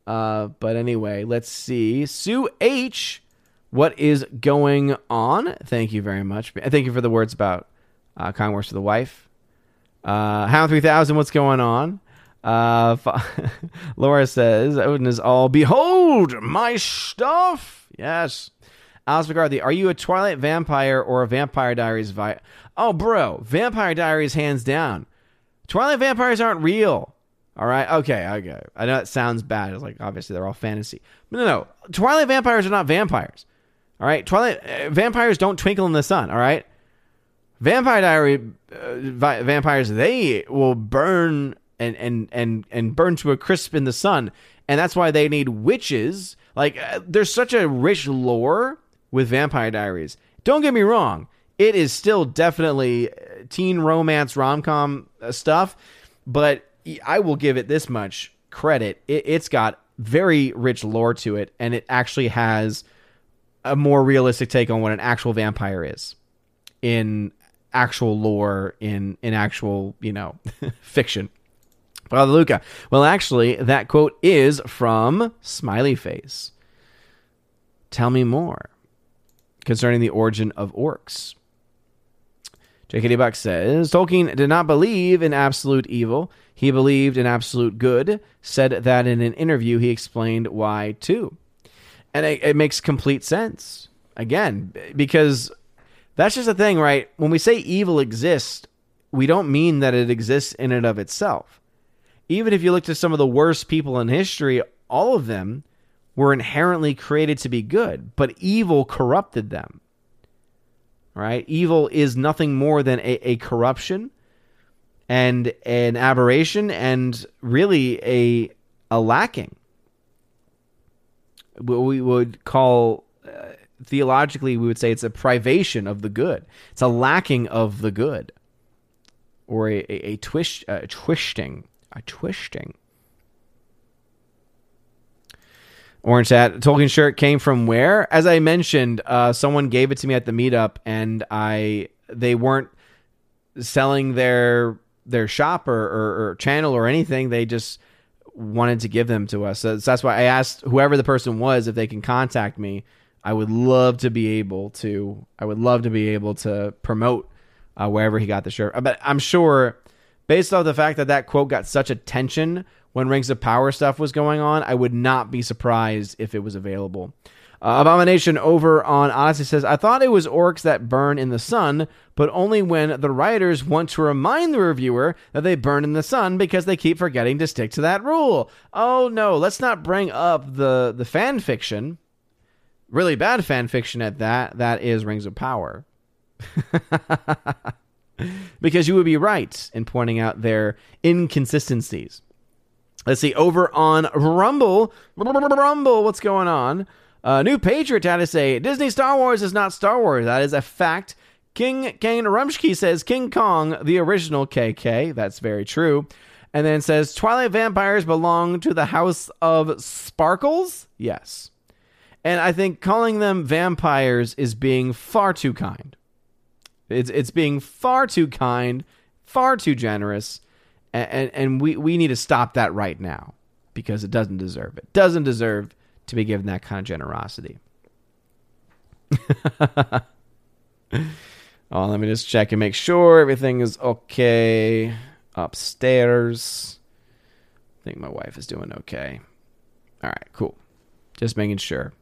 Uh, but anyway, let's see. Sue H, what is going on? Thank you very much. Thank you for the words about uh, words to the wife. Uh, Hound 3000, what's going on? Uh, Laura says, Odin is all, behold my stuff. Yes. Alice McCarthy, are you a Twilight vampire or a Vampire Diaries vi- Oh, bro, Vampire Diaries hands down. Twilight vampires aren't real. All right. Okay. Okay. I know it sounds bad. It's like obviously they're all fantasy. But no, no. Twilight vampires are not vampires. All right. Twilight uh, vampires don't twinkle in the sun. All right. Vampire Diary uh, vi- vampires they will burn and and and and burn to a crisp in the sun, and that's why they need witches. Like uh, there's such a rich lore with Vampire Diaries. Don't get me wrong. It is still definitely uh, teen romance rom com uh, stuff, but I will give it this much credit. It, it's got very rich lore to it, and it actually has a more realistic take on what an actual vampire is in actual lore in in actual you know fiction. Father Luca. Well, actually, that quote is from Smiley Face. Tell me more concerning the origin of orcs. JKD Buck says Tolkien did not believe in absolute evil. He believed in absolute good. Said that in an interview, he explained why too. And it, it makes complete sense. Again, because that's just the thing, right? When we say evil exists, we don't mean that it exists in and of itself. Even if you look to some of the worst people in history, all of them were inherently created to be good, but evil corrupted them. Right? Evil is nothing more than a, a corruption and an aberration and really a a lacking. What we would call theologically, we would say it's a privation of the good. It's a lacking of the good, or a, a, a twist, a twisting, a twisting. Orange hat Tolkien shirt came from where? As I mentioned, uh, someone gave it to me at the meetup, and I they weren't selling their their shop or, or, or channel or anything. They just wanted to give them to us. So that's why I asked whoever the person was if they can contact me. I would love to be able to. I would love to be able to promote uh, wherever he got the shirt. But I'm sure, based off the fact that that quote got such attention when Rings of Power stuff was going on, I would not be surprised if it was available. Uh, Abomination over on Odysee says, I thought it was orcs that burn in the sun, but only when the writers want to remind the reviewer that they burn in the sun because they keep forgetting to stick to that rule. Oh no, let's not bring up the, the fan fiction. Really bad fan fiction at that. That is Rings of Power. because you would be right in pointing out their inconsistencies. Let's see, over on Rumble, Rumble, what's going on? Uh, new Patriot had to say Disney Star Wars is not Star Wars. That is a fact. King Kane Rumsky says King Kong, the original KK. That's very true. And then says Twilight vampires belong to the House of Sparkles. Yes. And I think calling them vampires is being far too kind. It's it's being far too kind, far too generous, and, and, and we, we need to stop that right now because it doesn't deserve it. Doesn't deserve to be given that kind of generosity. oh, let me just check and make sure everything is okay upstairs. I think my wife is doing okay. All right, cool. Just making sure.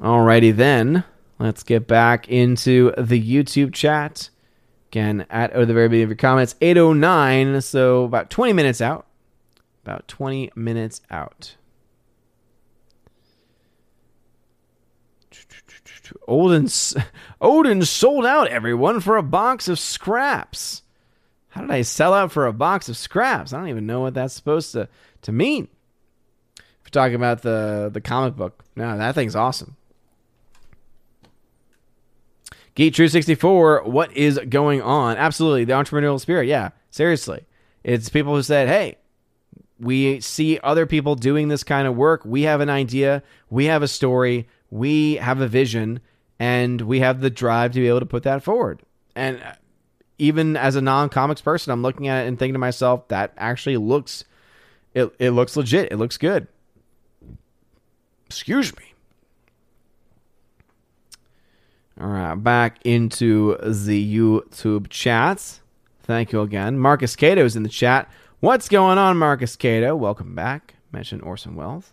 Alrighty then, let's get back into the YouTube chat. Again, at oh, the very beginning of your comments, 809, so about 20 minutes out. About 20 minutes out. Odin, Odin sold out everyone for a box of scraps. How did I sell out for a box of scraps? I don't even know what that's supposed to, to mean. If you're talking about the, the comic book, no, that thing's awesome. Geek True 64, what is going on? Absolutely, the entrepreneurial spirit. Yeah, seriously. It's people who said, hey, we see other people doing this kind of work. We have an idea, we have a story, we have a vision, and we have the drive to be able to put that forward. And uh, even as a non-comics person, I'm looking at it and thinking to myself, that actually looks it, it looks legit. It looks good. Excuse me. All right, back into the YouTube chat. Thank you again. Marcus Cato is in the chat. What's going on, Marcus Cato? Welcome back. Mention Orson Welles.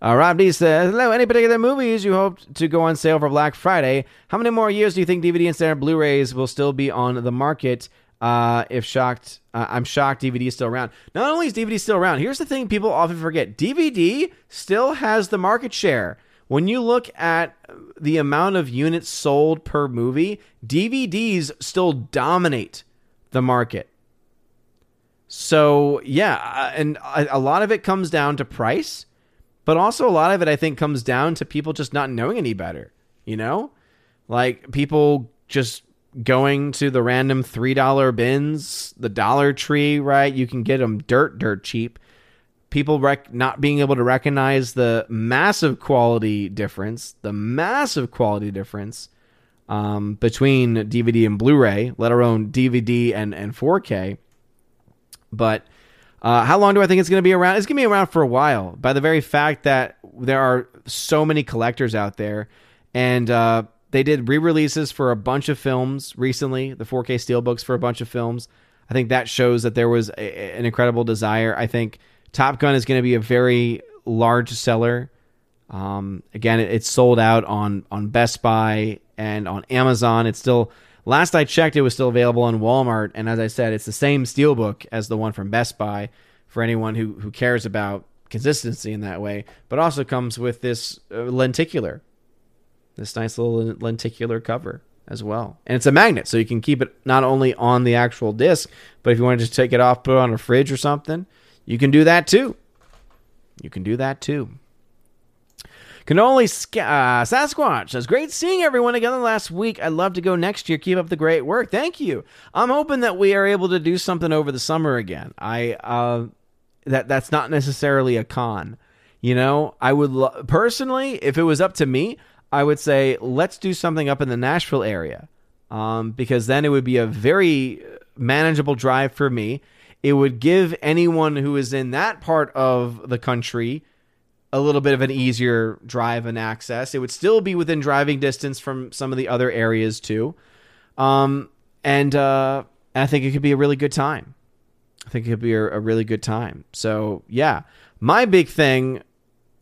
Uh, Rob D says, Hello, any particular movies you hope to go on sale for Black Friday? How many more years do you think DVD and standard Blu rays will still be on the market? Uh, if shocked, uh, I'm shocked DVD is still around. Not only is DVD still around, here's the thing people often forget DVD still has the market share. When you look at the amount of units sold per movie, DVDs still dominate the market. So, yeah, uh, and a lot of it comes down to price, but also a lot of it I think comes down to people just not knowing any better, you know? Like people just going to the random $3 bins, the Dollar Tree, right? You can get them dirt dirt cheap people rec- not being able to recognize the massive quality difference, the massive quality difference um, between DVD and Blu-ray, let alone DVD and, and 4K. But uh, how long do I think it's going to be around? It's going to be around for a while. By the very fact that there are so many collectors out there, and uh, they did re-releases for a bunch of films recently. The 4K steelbooks for a bunch of films. I think that shows that there was a, an incredible desire. I think Top Gun is going to be a very large seller. Um, again, it, it's sold out on on Best Buy and on Amazon. It's still last I checked, it was still available on Walmart. And as I said, it's the same steelbook as the one from Best Buy for anyone who who cares about consistency in that way. But also comes with this uh, lenticular, this nice little lenticular cover as well. And it's a magnet, so you can keep it not only on the actual disc, but if you want to take it off, put it on a fridge or something, you can do that too. You can do that too. Cannoli uh, Sasquatch says, Great seeing everyone together last week. I'd love to go next year. Keep up the great work. Thank you. I'm hoping that we are able to do something over the summer again. I uh, that that's not necessarily a con. You know, I would lo- personally, if it was up to me, I would say let's do something up in the Nashville area, um, because then it would be a very manageable drive for me. It would give anyone who is in that part of the country a little bit of an easier drive and access. It would still be within driving distance from some of the other areas too. Um, and, uh, I think it could be a really good time. I think it could be a, a really good time. So yeah, my big thing,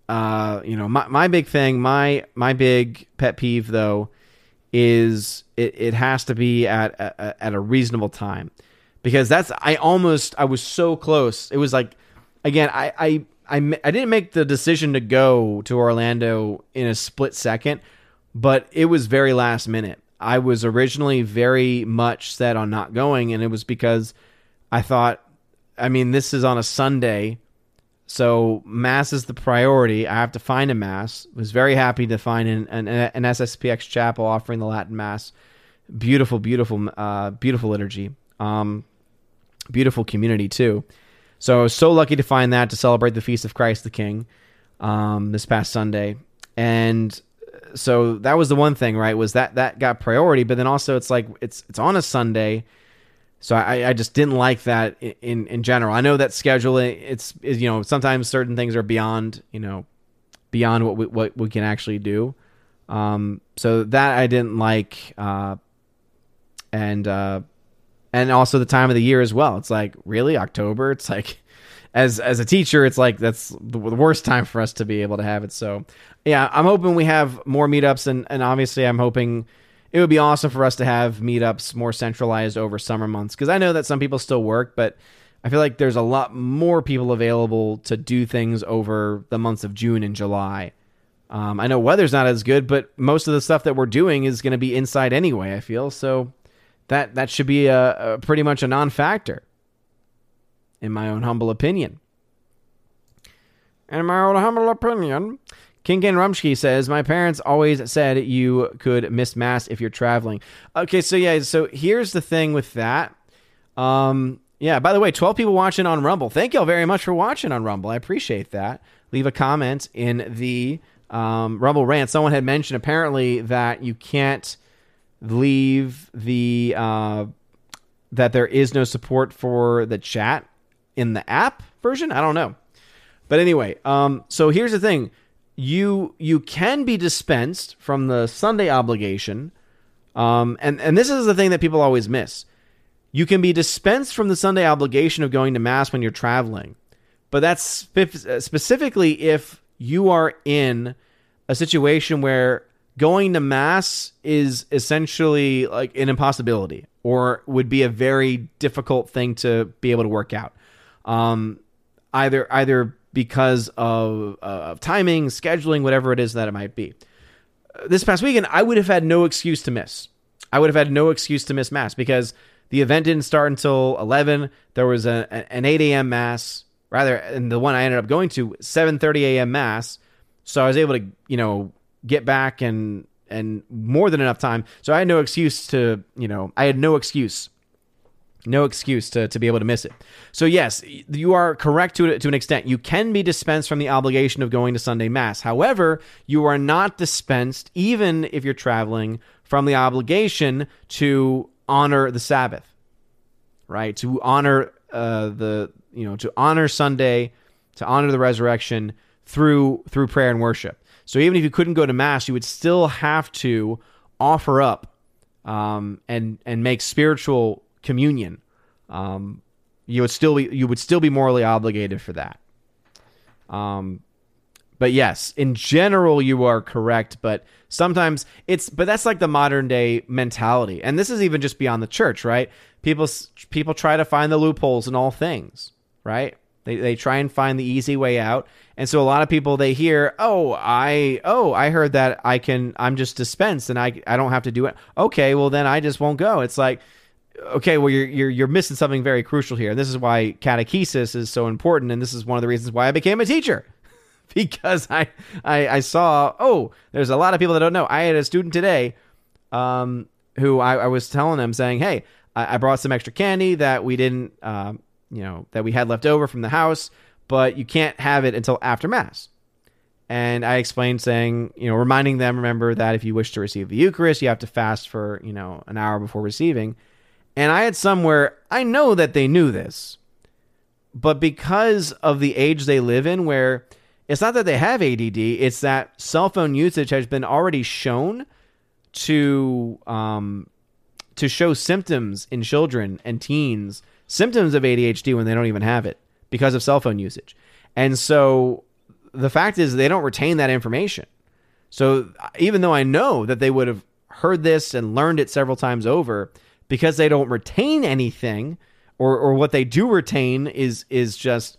uh, you know, my, my big thing, my, my big pet peeve though, is it, it has to be at, at, at a reasonable time because that's I almost I was so close. It was like again I I I, I didn't make the decision to go to Orlando in a split second, but it was very last minute. I was originally very much set on not going, and it was because I thought, I mean, this is on a Sunday, so mass is the priority. I have to find a mass. Was very happy to find an an, an SSPX chapel offering the Latin mass. Beautiful, beautiful, uh, beautiful liturgy. Um, beautiful community too. So I was so lucky to find that to celebrate the feast of Christ the King um, this past Sunday, and so that was the one thing, right? Was that that got priority, but then also it's like it's it's on a Sunday, so I, I just didn't like that in in general. I know that scheduling it's is, you know sometimes certain things are beyond you know beyond what we what we can actually do. Um, so that I didn't like, uh, and uh, and also the time of the year as well. It's like really October. It's like as as a teacher, it's like that's the worst time for us to be able to have it. So yeah, I'm hoping we have more meetups, and and obviously I'm hoping it would be awesome for us to have meetups more centralized over summer months because I know that some people still work, but I feel like there's a lot more people available to do things over the months of June and July. Um, I know weather's not as good, but most of the stuff that we're doing is going to be inside anyway. I feel so that that should be a, a pretty much a non-factor, in my own humble opinion. In my own humble opinion, King Ken Rumsky says, My parents always said you could miss Mass if you're traveling. Okay, so yeah, so here's the thing with that. Um, yeah, by the way, 12 people watching on Rumble. Thank y'all very much for watching on Rumble. I appreciate that. Leave a comment in the um, Rumble rant. Someone had mentioned apparently that you can't leave the uh, that there is no support for the chat in the app version. I don't know, but anyway, um, so here's the thing: you you can be dispensed from the Sunday obligation, um, and and this is the thing that people always miss. you can be dispensed from the Sunday obligation of going to Mass when you're traveling. But that's spe- specifically if you are in a situation where going to Mass is essentially like an impossibility or would be a very difficult thing to be able to work out. Um, either either because of, uh, of timing, scheduling, whatever it is that it might be. This past weekend, I would have had no excuse to miss. I would have had no excuse to miss mass because the event didn't start until 11. There was a, an 8 a.m. mass, rather, and the one I ended up going to 7:30 a.m. mass. So I was able to, you know, get back and and more than enough time. So I had no excuse to, you know, I had no excuse no excuse to, to be able to miss it. So, yes, you are correct to, to an extent. You can be dispensed from the obligation of going to Sunday Mass. However, you are not dispensed, even if you're traveling, from the obligation to honor the Sabbath, right? To honor uh, the, you know, to honor Sunday, to honor the resurrection through through prayer and worship. So even if you couldn't go to mass, you would still have to offer up um, and and make spiritual communion, um, you would still be you would still be morally obligated for that. Um, but yes, in general, you are correct. But sometimes it's but that's like the modern day mentality, and this is even just beyond the church, right? People people try to find the loopholes in all things, right? They they try and find the easy way out, and so a lot of people they hear, oh, I oh I heard that I can I'm just dispensed and I I don't have to do it. Okay, well then I just won't go. It's like okay, well, you're, you're, you're missing something very crucial here. And this is why catechesis is so important. And this is one of the reasons why I became a teacher. because I, I, I saw, oh, there's a lot of people that don't know. I had a student today um, who I, I was telling them saying, hey, I, brought some extra candy that we didn't, um, you know, that we had left over from the house, but you can't have it until after Mass. And I explained saying, you know, reminding them, remember that if you wish to receive the Eucharist, you have to fast for, you know, an hour before receiving. And I had somewhere, I know that they knew this, but because of the age they live in, where it's not that they have ADD, it's that cell phone usage has been already shown to um, to show symptoms in children and teens, symptoms of ADHD when they don't even have it because of cell phone usage. And so the fact is they don't retain that information. So even though I know that they would have heard this and learned it several times over, because they don't retain anything or or what they do retain is is just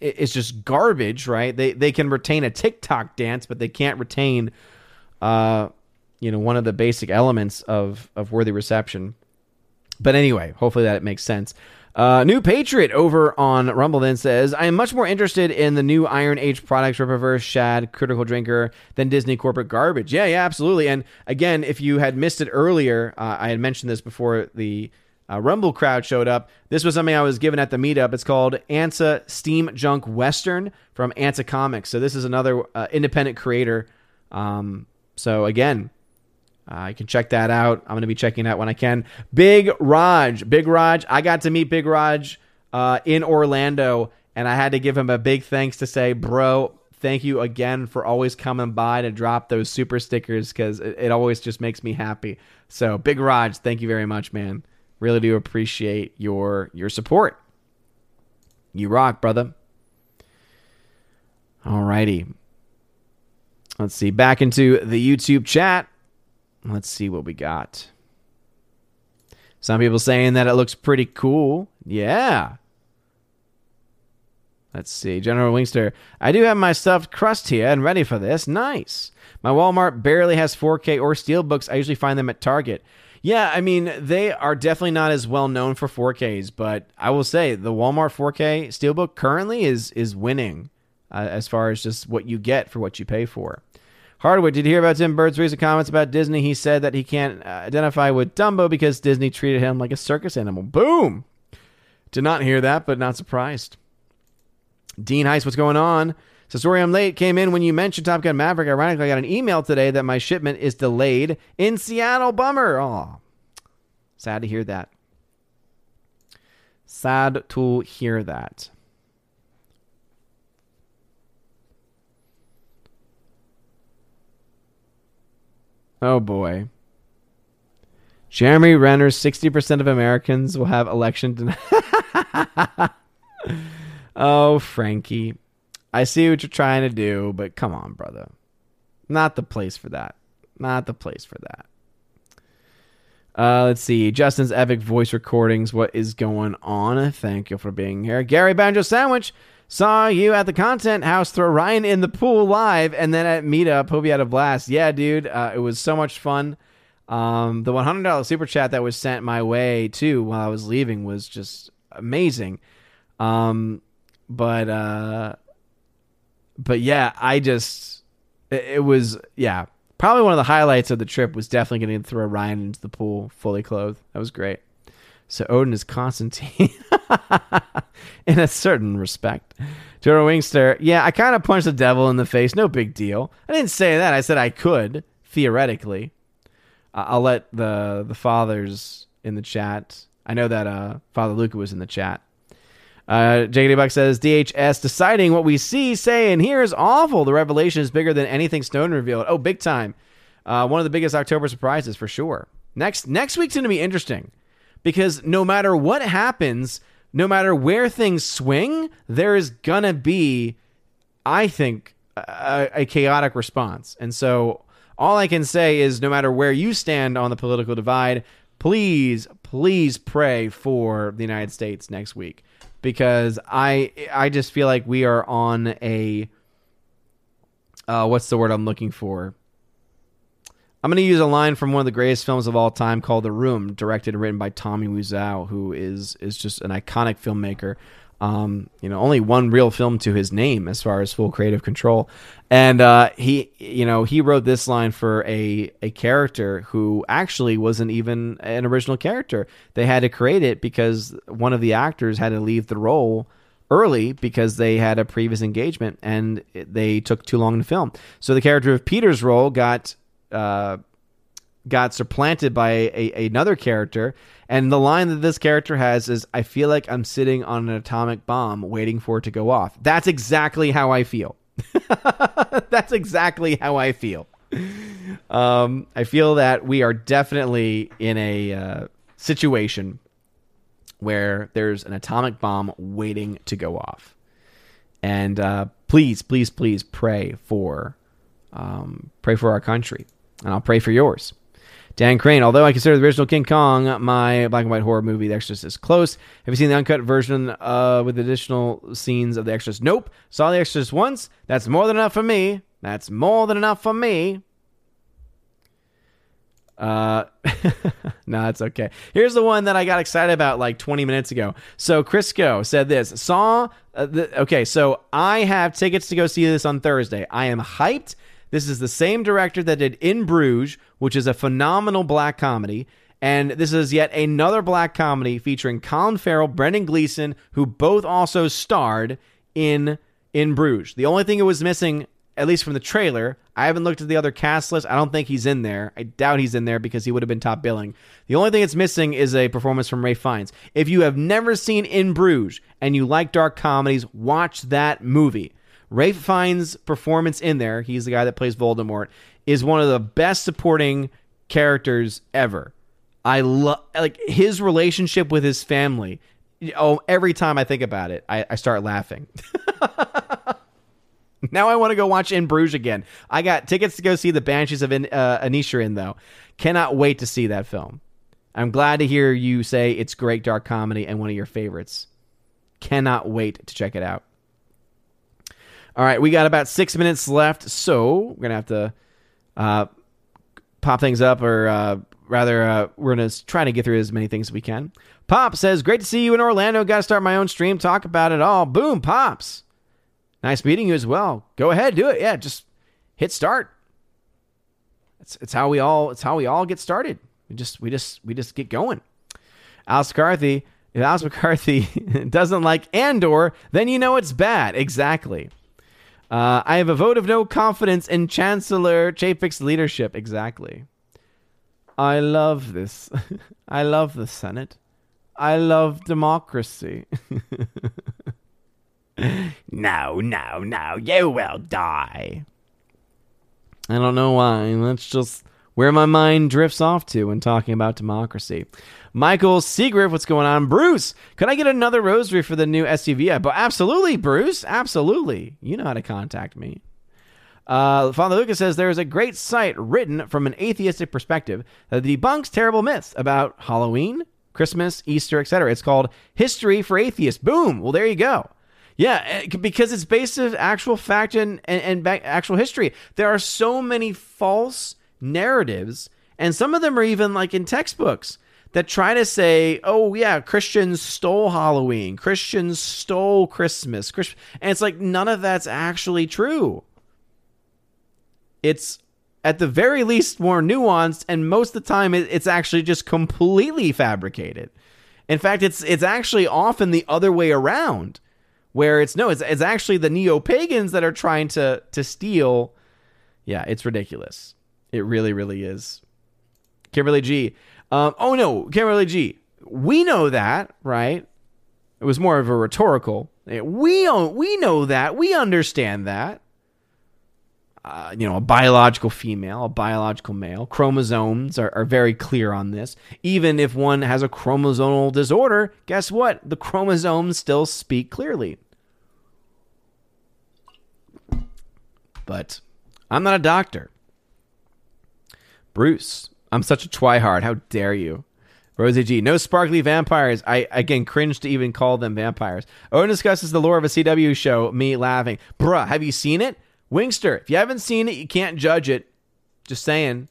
it's just garbage, right? They they can retain a TikTok dance, but they can't retain uh you know one of the basic elements of of worthy reception. But anyway, hopefully that makes sense. Uh, new Patriot over on Rumble then says, I am much more interested in the new Iron Age products, Rippaverse, Shad, Critical Drinker, than Disney corporate garbage. Yeah, yeah, absolutely. And again, if you had missed it earlier, uh, I had mentioned this before the uh, Rumble crowd showed up. This was something I was given at the meetup. It's called Ante Steam Junk Western from Ante Comics. So this is another uh, independent creator. Um, so again, uh, you can check that out. I'm going to be checking that when I can. Big Raj, Big Raj. I got to meet Big Raj uh, in Orlando, and I had to give him a big thanks to say, bro, thank you again for always coming by to drop those super stickers because it, it, always just makes me happy. So, Big Raj, thank you very much, man. Really do appreciate your your support. You rock, brother. Alrighty. Let's see. Back into the YouTube chat. Let's see what we got. Some people saying that it looks pretty cool. Yeah. Let's see. General Wingster. I do have my stuffed crust here and ready for this. Nice. My Walmart barely has 4K or Steelbooks. I usually find them at Target. Yeah, I mean, they are definitely not as well known for 4Ks, but I will say the Walmart 4K Steelbook currently is is winning uh, as far as just what you get for what you pay for. Hardwood, did you hear about Tim Burton's recent comments about Disney? He said that he can't uh, identify with Dumbo because Disney treated him like a circus animal. Boom! Did not hear that, but not surprised. Dean Heist, what's going on? So sorry I'm late. Came in when you mentioned Top Gun Maverick. Ironically, I got an email today that my shipment is delayed in Seattle. Bummer. Oh, sad to hear that. Sad to hear that. Oh boy. Jeremy Renner, 60% of Americans will have election denial. oh, Frankie. I see what you're trying to do, but come on, brother. Not the place for that. Not the place for that. Uh, let's see. Justin's epic voice recordings. What is going on? Thank you for being here. Gary Banjo Sandwich saw you at the content house throw Ryan in the pool live and then at meetup. Hope you had a blast. Yeah, dude. Uh, it was so much fun. Um, the $100 super chat that was sent my way too while I was leaving was just amazing. Um, but, uh, but yeah, I just, it, it was, yeah, probably one of the highlights of the trip was definitely getting to throw Ryan into the pool fully clothed. That was great. So Odin is Constantine in a certain respect. Jordan Wingster, yeah, I kind of punched the devil in the face. No big deal. I didn't say that. I said I could theoretically. I'll let the the fathers in the chat. I know that uh, Father Luca was in the chat. Uh, JD Buck says DHS deciding what we see, say, and hear is awful. The revelation is bigger than anything Snowden revealed. Oh, big time! Uh, one of the biggest October surprises for sure. Next next week's going to be interesting because no matter what happens, no matter where things swing, there is gonna be, I think, a, a chaotic response. And so all I can say is no matter where you stand on the political divide, please, please pray for the United States next week because I I just feel like we are on a uh, what's the word I'm looking for? I'm going to use a line from one of the greatest films of all time called The Room, directed and written by Tommy Wiseau, who is is just an iconic filmmaker. Um, you know, only one real film to his name as far as full creative control. And uh, he, you know, he wrote this line for a a character who actually wasn't even an original character. They had to create it because one of the actors had to leave the role early because they had a previous engagement and they took too long to film. So the character of Peter's role got uh, got supplanted by a, another character. And the line that this character has is, I feel like I'm sitting on an atomic bomb waiting for it to go off. That's exactly how I feel. That's exactly how I feel. Um, I feel that we are definitely in a uh, situation where there's an atomic bomb waiting to go off. And uh, please, please, please pray for um, pray for our country, and I'll pray for yours. Dan Crane, although I consider the original King Kong my black and white horror movie, The Exorcist is close. Have you seen the uncut version uh, with additional scenes of The Exorcist? Nope. Saw The Exorcist once. That's more than enough for me. That's more than enough for me. Uh, no, that's okay. Here's the one that I got excited about like 20 minutes ago. So Crisco said this. Saw. Uh, the, okay, so I have tickets to go see this on Thursday. I am hyped. This is the same director that did In Bruges, which is a phenomenal black comedy. And this is yet another black comedy featuring Colin Farrell, Brendan Gleeson, who both also starred in In Bruges. The only thing it was missing, at least from the trailer, I haven't looked at the other cast list. I don't think he's in there. I doubt he's in there because he would have been top billing. The only thing it's missing is a performance from Ralph Fiennes. If you have never seen In Bruges and you like dark comedies, watch that movie. Ralph Fiennes' performance in there, he's the guy that plays Voldemort, is one of the best supporting characters ever. I love like his relationship with his family. Oh, every time I think about it, I, I start laughing. now I want to go watch In Bruges again. I got tickets to go see the Banshees of in, uh, Inisherin though. Cannot wait to see that film. I'm glad to hear you say it's great dark comedy and one of your favorites. Cannot wait to check it out. All right, we got about six minutes left, so we're gonna have to uh, pop things up, or uh, rather, uh, we're gonna try to get through as many things as we can. Pop says, "Great to see you in Orlando. Got to start my own stream. Talk about it all. Boom, pops. Nice meeting you as well. Go ahead, do it. Yeah, just hit start. It's it's how we all it's how we all get started. We just we just we just get going. Alice McCarthy. If Alice McCarthy doesn't like Andor, then you know it's bad. Exactly. Uh, I have a vote of no confidence in Chancellor Chapek's leadership. Exactly. I love this. I love the Senate. I love democracy. no, no, no. You will die. I don't know why. That's just where my mind drifts off to when talking about democracy. Michael Seagriff, what's going on? Bruce, can I get another rosary for the new SUV? But absolutely, Bruce, absolutely. You know how to contact me. Uh, Father Lucas says there is a great site written from an atheistic perspective that debunks terrible myths about Halloween, Christmas, Easter, etc. It's called History for Atheists. Boom. Well, there you go. Yeah, eh, because it's based on actual fact and, and, and actual history. There are so many false narratives, and some of them are even like in textbooks that try to say, "Oh yeah, Christians stole Halloween, Christians stole Christmas," and it's like none of that's actually true. It's at the very least more nuanced, and most of the time it's actually just completely fabricated. In fact, it's it's actually often the other way around where it's no, it's it's actually the neo pagans that are trying to to steal. Yeah, it's ridiculous. It really, really is. Kimberly G. Um, oh no, Kimberly G. We know that, right? It was more of a rhetorical. We we know that. We understand that. Uh, you know, a biological female, a biological male. Chromosomes are, are very clear on this. Even if one has a chromosomal disorder, guess what? The chromosomes still speak clearly. But I'm not a doctor. Bruce, I'm such a twihard. How dare you? Rosie G. No sparkly vampires. I again cringe to even call them vampires. Owen discusses the lore of a CW show. Me laughing. Bruh, have you seen it? Wingster, if you haven't seen it, you can't judge it. Just saying.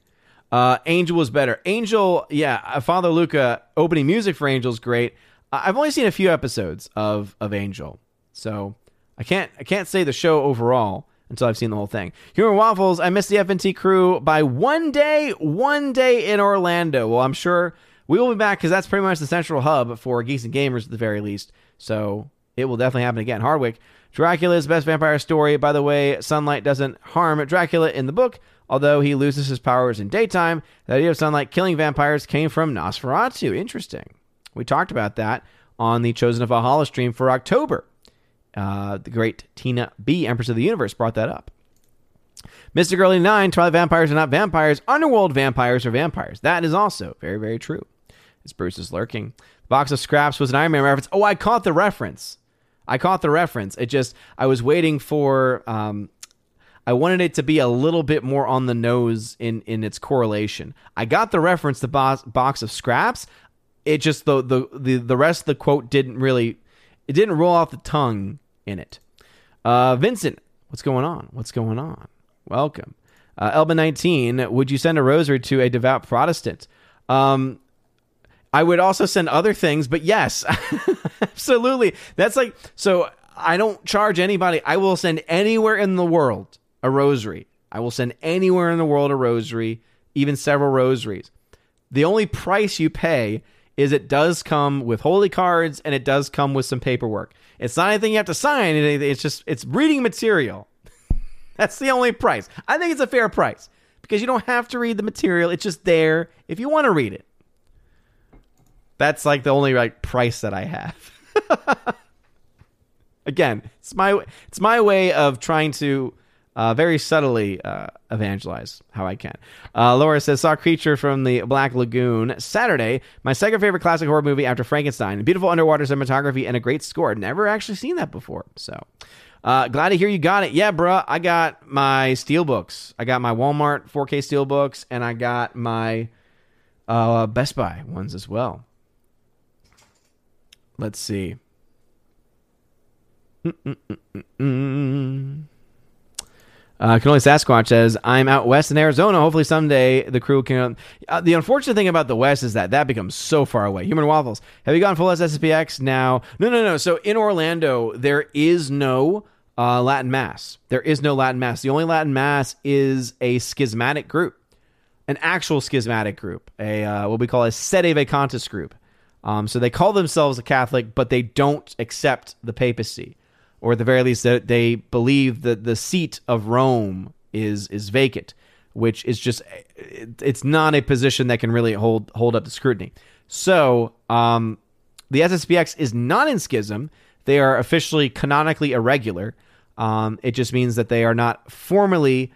Uh, Angel was better. Angel, yeah, uh, Father Luca opening music for Angel is great. I've only seen a few episodes of of Angel, so I can't I can't say the show overall until I've seen the whole thing. Human Waffles, I missed the FNT crew by one day, one day in Orlando. Well, I'm sure we will be back because that's pretty much the central hub for geeks and gamers at the very least. So it will definitely happen again. Hardwick, Dracula's best vampire story. By the way, sunlight doesn't harm Dracula in the book, although he loses his powers in daytime. The idea of sunlight killing vampires came from Nosferatu. Interesting. We talked about that on the Chosen of Valhalla stream for October. Uh, the great Tina B, Empress of the Universe, brought that up. Mr. Girly 9, Twilight vampires are not vampires. Underworld vampires are vampires. That is also very, very true. As Bruce is lurking. Box of Scraps was an Iron Man reference. Oh, I caught the reference. I caught the reference. It just I was waiting for um, I wanted it to be a little bit more on the nose in in its correlation. I got the reference to box, box of scraps. It just the, the the the rest of the quote didn't really it didn't roll off the tongue in it. Uh, Vincent, what's going on? What's going on? Welcome. Uh, Elba 19, would you send a rosary to a devout Protestant? Um, I would also send other things, but yes, absolutely. That's like, so I don't charge anybody. I will send anywhere in the world a rosary. I will send anywhere in the world a rosary, even several rosaries. The only price you pay is it does come with holy cards and it does come with some paperwork. It's not anything you have to sign. It's just it's reading material. That's the only price. I think it's a fair price because you don't have to read the material. It's just there if you want to read it. That's like the only like price that I have. Again, it's my it's my way of trying to uh, very subtly uh, evangelize how I can. Uh, Laura says, saw Creature from the Black Lagoon Saturday. My second favorite classic horror movie after Frankenstein. Beautiful underwater cinematography and a great score. Never actually seen that before. So uh, glad to hear you got it. Yeah, bruh. I got my steel books. I got my Walmart 4K steel books, and I got my uh, Best Buy ones as well. Let's see. Mm-mm-mm-mm. Uh, can only Sasquatch says, "I'm out west in Arizona. Hopefully someday the crew can." Uh, the unfortunate thing about the west is that that becomes so far away. Human waffles. Have you gone full SSPX now? No, no, no. So in Orlando, there is no uh, Latin Mass. There is no Latin Mass. The only Latin Mass is a schismatic group, an actual schismatic group, a uh, what we call a sede vacantis group. Um, so they call themselves a Catholic, but they don't accept the papacy or at the very least that they believe that the seat of Rome is is vacant, which is just it's not a position that can really hold hold up to scrutiny. So um, the SSPX is not in schism; they are officially canonically irregular. Um, it just means that they are not formally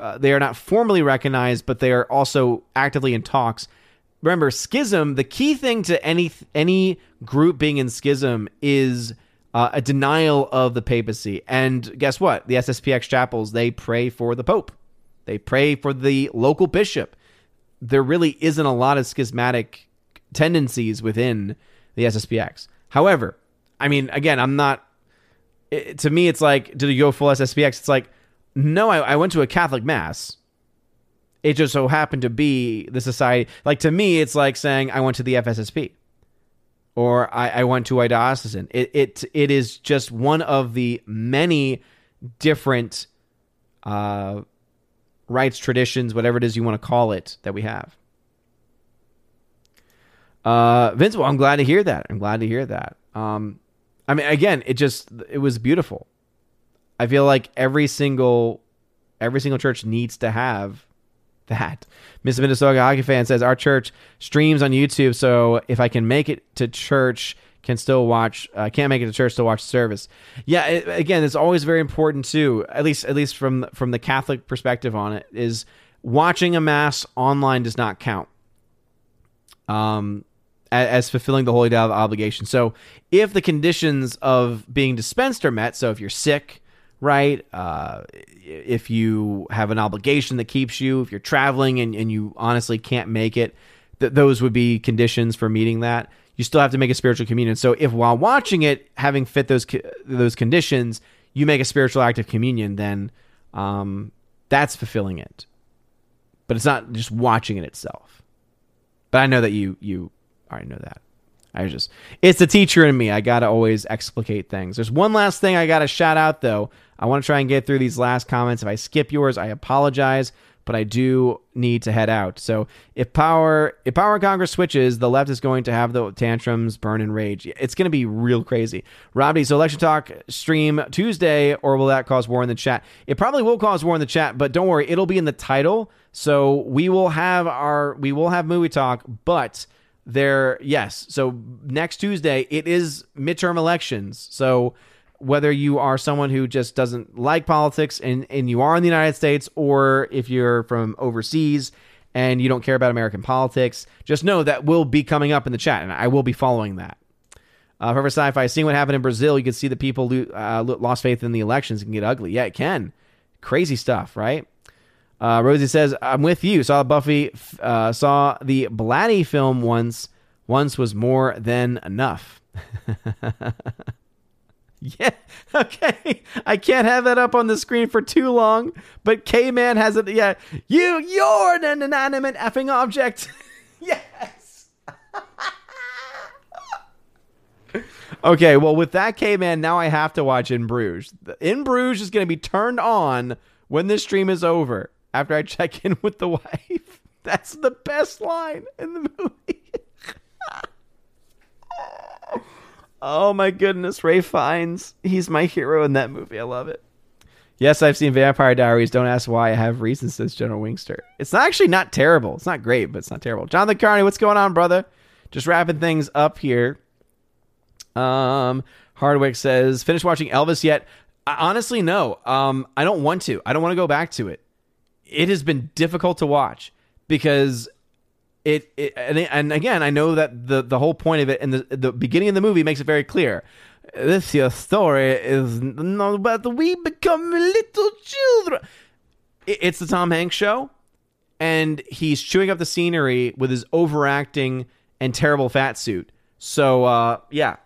uh, they are not formally recognized, but they are also actively in talks. Remember, schism. The key thing to any any group being in schism is uh, a denial of the papacy. And guess what? The SSPX chapels they pray for the Pope. They pray for the local bishop. There really isn't a lot of schismatic tendencies within the SSPX. However, I mean, again, I'm not. It, to me, it's like, did you go full SSPX? It's like, no, I, I went to a Catholic mass. It just so happened to be the society. Like to me, it's like saying I went to the FSSP or I, I went to a diocesan. It, it it is just one of the many different uh, rites, traditions, whatever it is you want to call it, that we have. Uh, Vince, well, I'm glad to hear that. I'm glad to hear that. Um, I mean, again, it just it was beautiful. I feel like every single every single church needs to have that. Miss Minnesota hockey fan says our church streams on YouTube, so if I can make it to church, can still watch. I uh, can't make it to church to watch service. Yeah, it, again, it's always very important too. At least, at least from from the Catholic perspective on it, is watching a mass online does not count. Um, as, as fulfilling the holy day obligation. So, if the conditions of being dispensed are met, so if you're sick, right? Uh, if you have an obligation that keeps you, if you're traveling and, and you honestly can't make it, th- those would be conditions for meeting that you still have to make a spiritual communion. So if while watching it, having fit those those conditions, you make a spiritual act of communion, then um, that's fulfilling it. But it's not just watching it itself. But I know that you you already know that. I just it's the teacher in me. I gotta always explicate things. There's one last thing I gotta shout out though. I want to try and get through these last comments. If I skip yours, I apologize but I do need to head out. So if power if power in Congress switches, the left is going to have the tantrums, burn and rage. It's going to be real crazy. Robbie, so election talk stream Tuesday, or will that cause war in the chat? It probably will cause war in the chat, but don't worry, it'll be in the title. So we will have our we will have movie talk, but there yes. So next Tuesday it is midterm elections. So whether you are someone who just doesn't like politics and, and you are in the United States, or if you're from overseas and you don't care about American politics, just know that will be coming up in the chat, and I will be following that. Uh, Forever Sci-Fi, seeing what happened in Brazil, you can see the people lo- uh, lost faith in the elections and get ugly. Yeah, it can. Crazy stuff, right? Uh, Rosie says, "I'm with you. Saw Buffy. Uh, saw the Blatty film once. Once was more than enough." Yeah. Okay. I can't have that up on the screen for too long. But K Man has it. Yeah. You, you're an inanimate effing object. yes. okay. Well, with that K Man, now I have to watch In Bruges. In Bruges is going to be turned on when this stream is over after I check in with the wife. That's the best line in the movie. Oh my goodness, Ralph Fiennes. He's my hero in that movie. I love it. Yes, I've seen Vampire Diaries. Don't ask why. I have reasons, says General Wingster. It's actually not terrible. It's not great, but it's not terrible. Jonathan Carney, what's going on, brother? Just wrapping things up here. Um, Hardwick says, finished watching Elvis yet? I, honestly, no. Um, I don't want to. I don't want to go back to it. It has been difficult to watch because it, it and, and, again, I know that the the whole point of it in the the beginning of the movie makes it very clear. This your story is not about the we become little children. It, it's the Tom Hanks show, and he's chewing up the scenery with his overacting and terrible fat suit. So uh, yeah,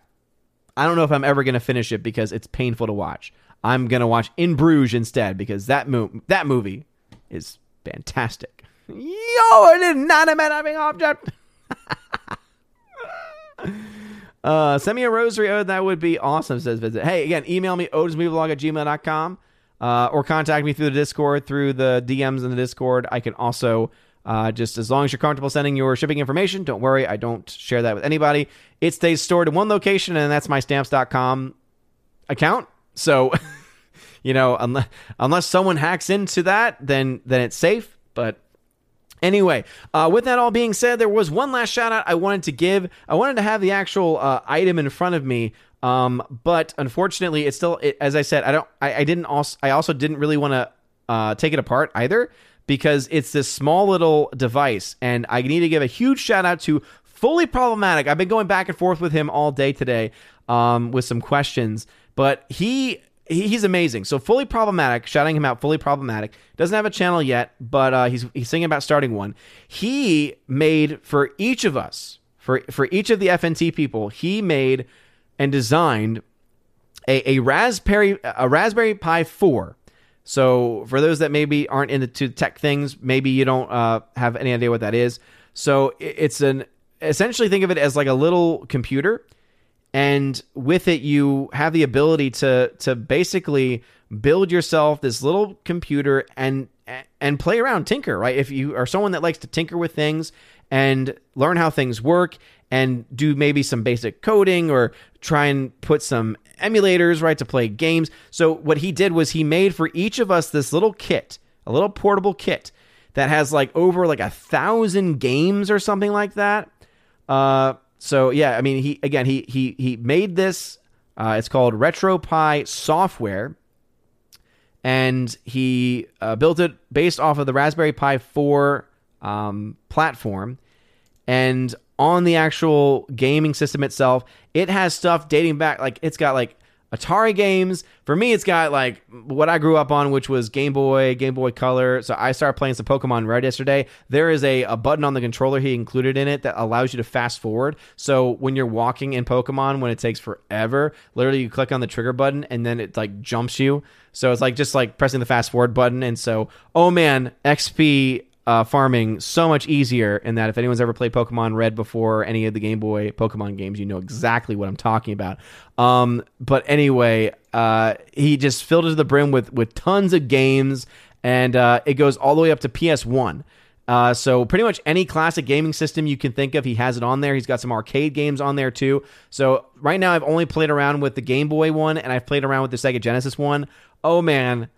I don't know if I'm ever gonna finish it because it's painful to watch. I'm gonna watch In Bruges instead because that mo- that movie is fantastic. Yo, an inanimate having object. uh, send me a rosary ode. That would be awesome, says Visit. Hey, again, email me, otismovievlog at gmail.com. Uh, or contact me through the Discord, through the DMs in the Discord. I can also, uh, just as long as you're comfortable sending your shipping information, don't worry, I don't share that with anybody. It stays stored in one location, and that's my stamps.com account. So, you know, unless, unless someone hacks into that, then then it's safe. But Anyway, uh, with that all being said, there was one last shout out I wanted to give. I wanted to have the actual uh, item in front of me, um, but unfortunately, it's still it, as I said. I don't. I, I, didn't also. I also didn't really want to uh, take it apart either because it's this small little device. And I need to give a huge shout out to Fully Problematic. I've been going back and forth with him all day today um, with some questions, but he he's amazing. So fully problematic, shouting him out. Fully problematic doesn't have a channel yet, but uh, he's he's thinking about starting one. He made for each of us, for for each of the FNT people, he made and designed a, a raspberry a Raspberry Pi four. So for those that maybe aren't into tech things, maybe you don't uh, have any idea what that is. So it's an essentially think of it as like a little computer and with it you have the ability to to basically build yourself this little computer and and play around tinker right? If you are someone that likes to tinker with things and learn how things work and do maybe some basic coding or try and put some emulators right to play games. So what he did was he made for each of us this little kit a little portable kit that has like over like a thousand games or something like that. Uh so yeah, I mean, he again, he he he made this. Uh, it's called RetroPie software, and he uh, built it based off of the Raspberry Pi 4 um, platform. And on the actual gaming system itself, it has stuff dating back. Like it's got like Atari games. For me, it's got like what I grew up on, which was Game Boy, Game Boy Color. So I started playing some Pokemon Red yesterday. There is a, a button on the controller he included in it that allows you to fast forward. So when you're walking in Pokemon, when it takes forever, literally you click on the trigger button and then it like jumps you. So it's like just like pressing the fast forward button. And so, oh man, XP uh, farming so much easier in that if anyone's ever played Pokemon Red before any of the Game Boy Pokemon games, you know exactly what I'm talking about. Um, but anyway, uh, he just filled it to the brim with with tons of games, and uh, it goes all the way up to PS1. Uh, so pretty much any classic gaming system you can think of, he has it on there. He's got some arcade games on there too. So right now, I've only played around with the Game Boy one, and I've played around with the Sega Genesis one. Oh man,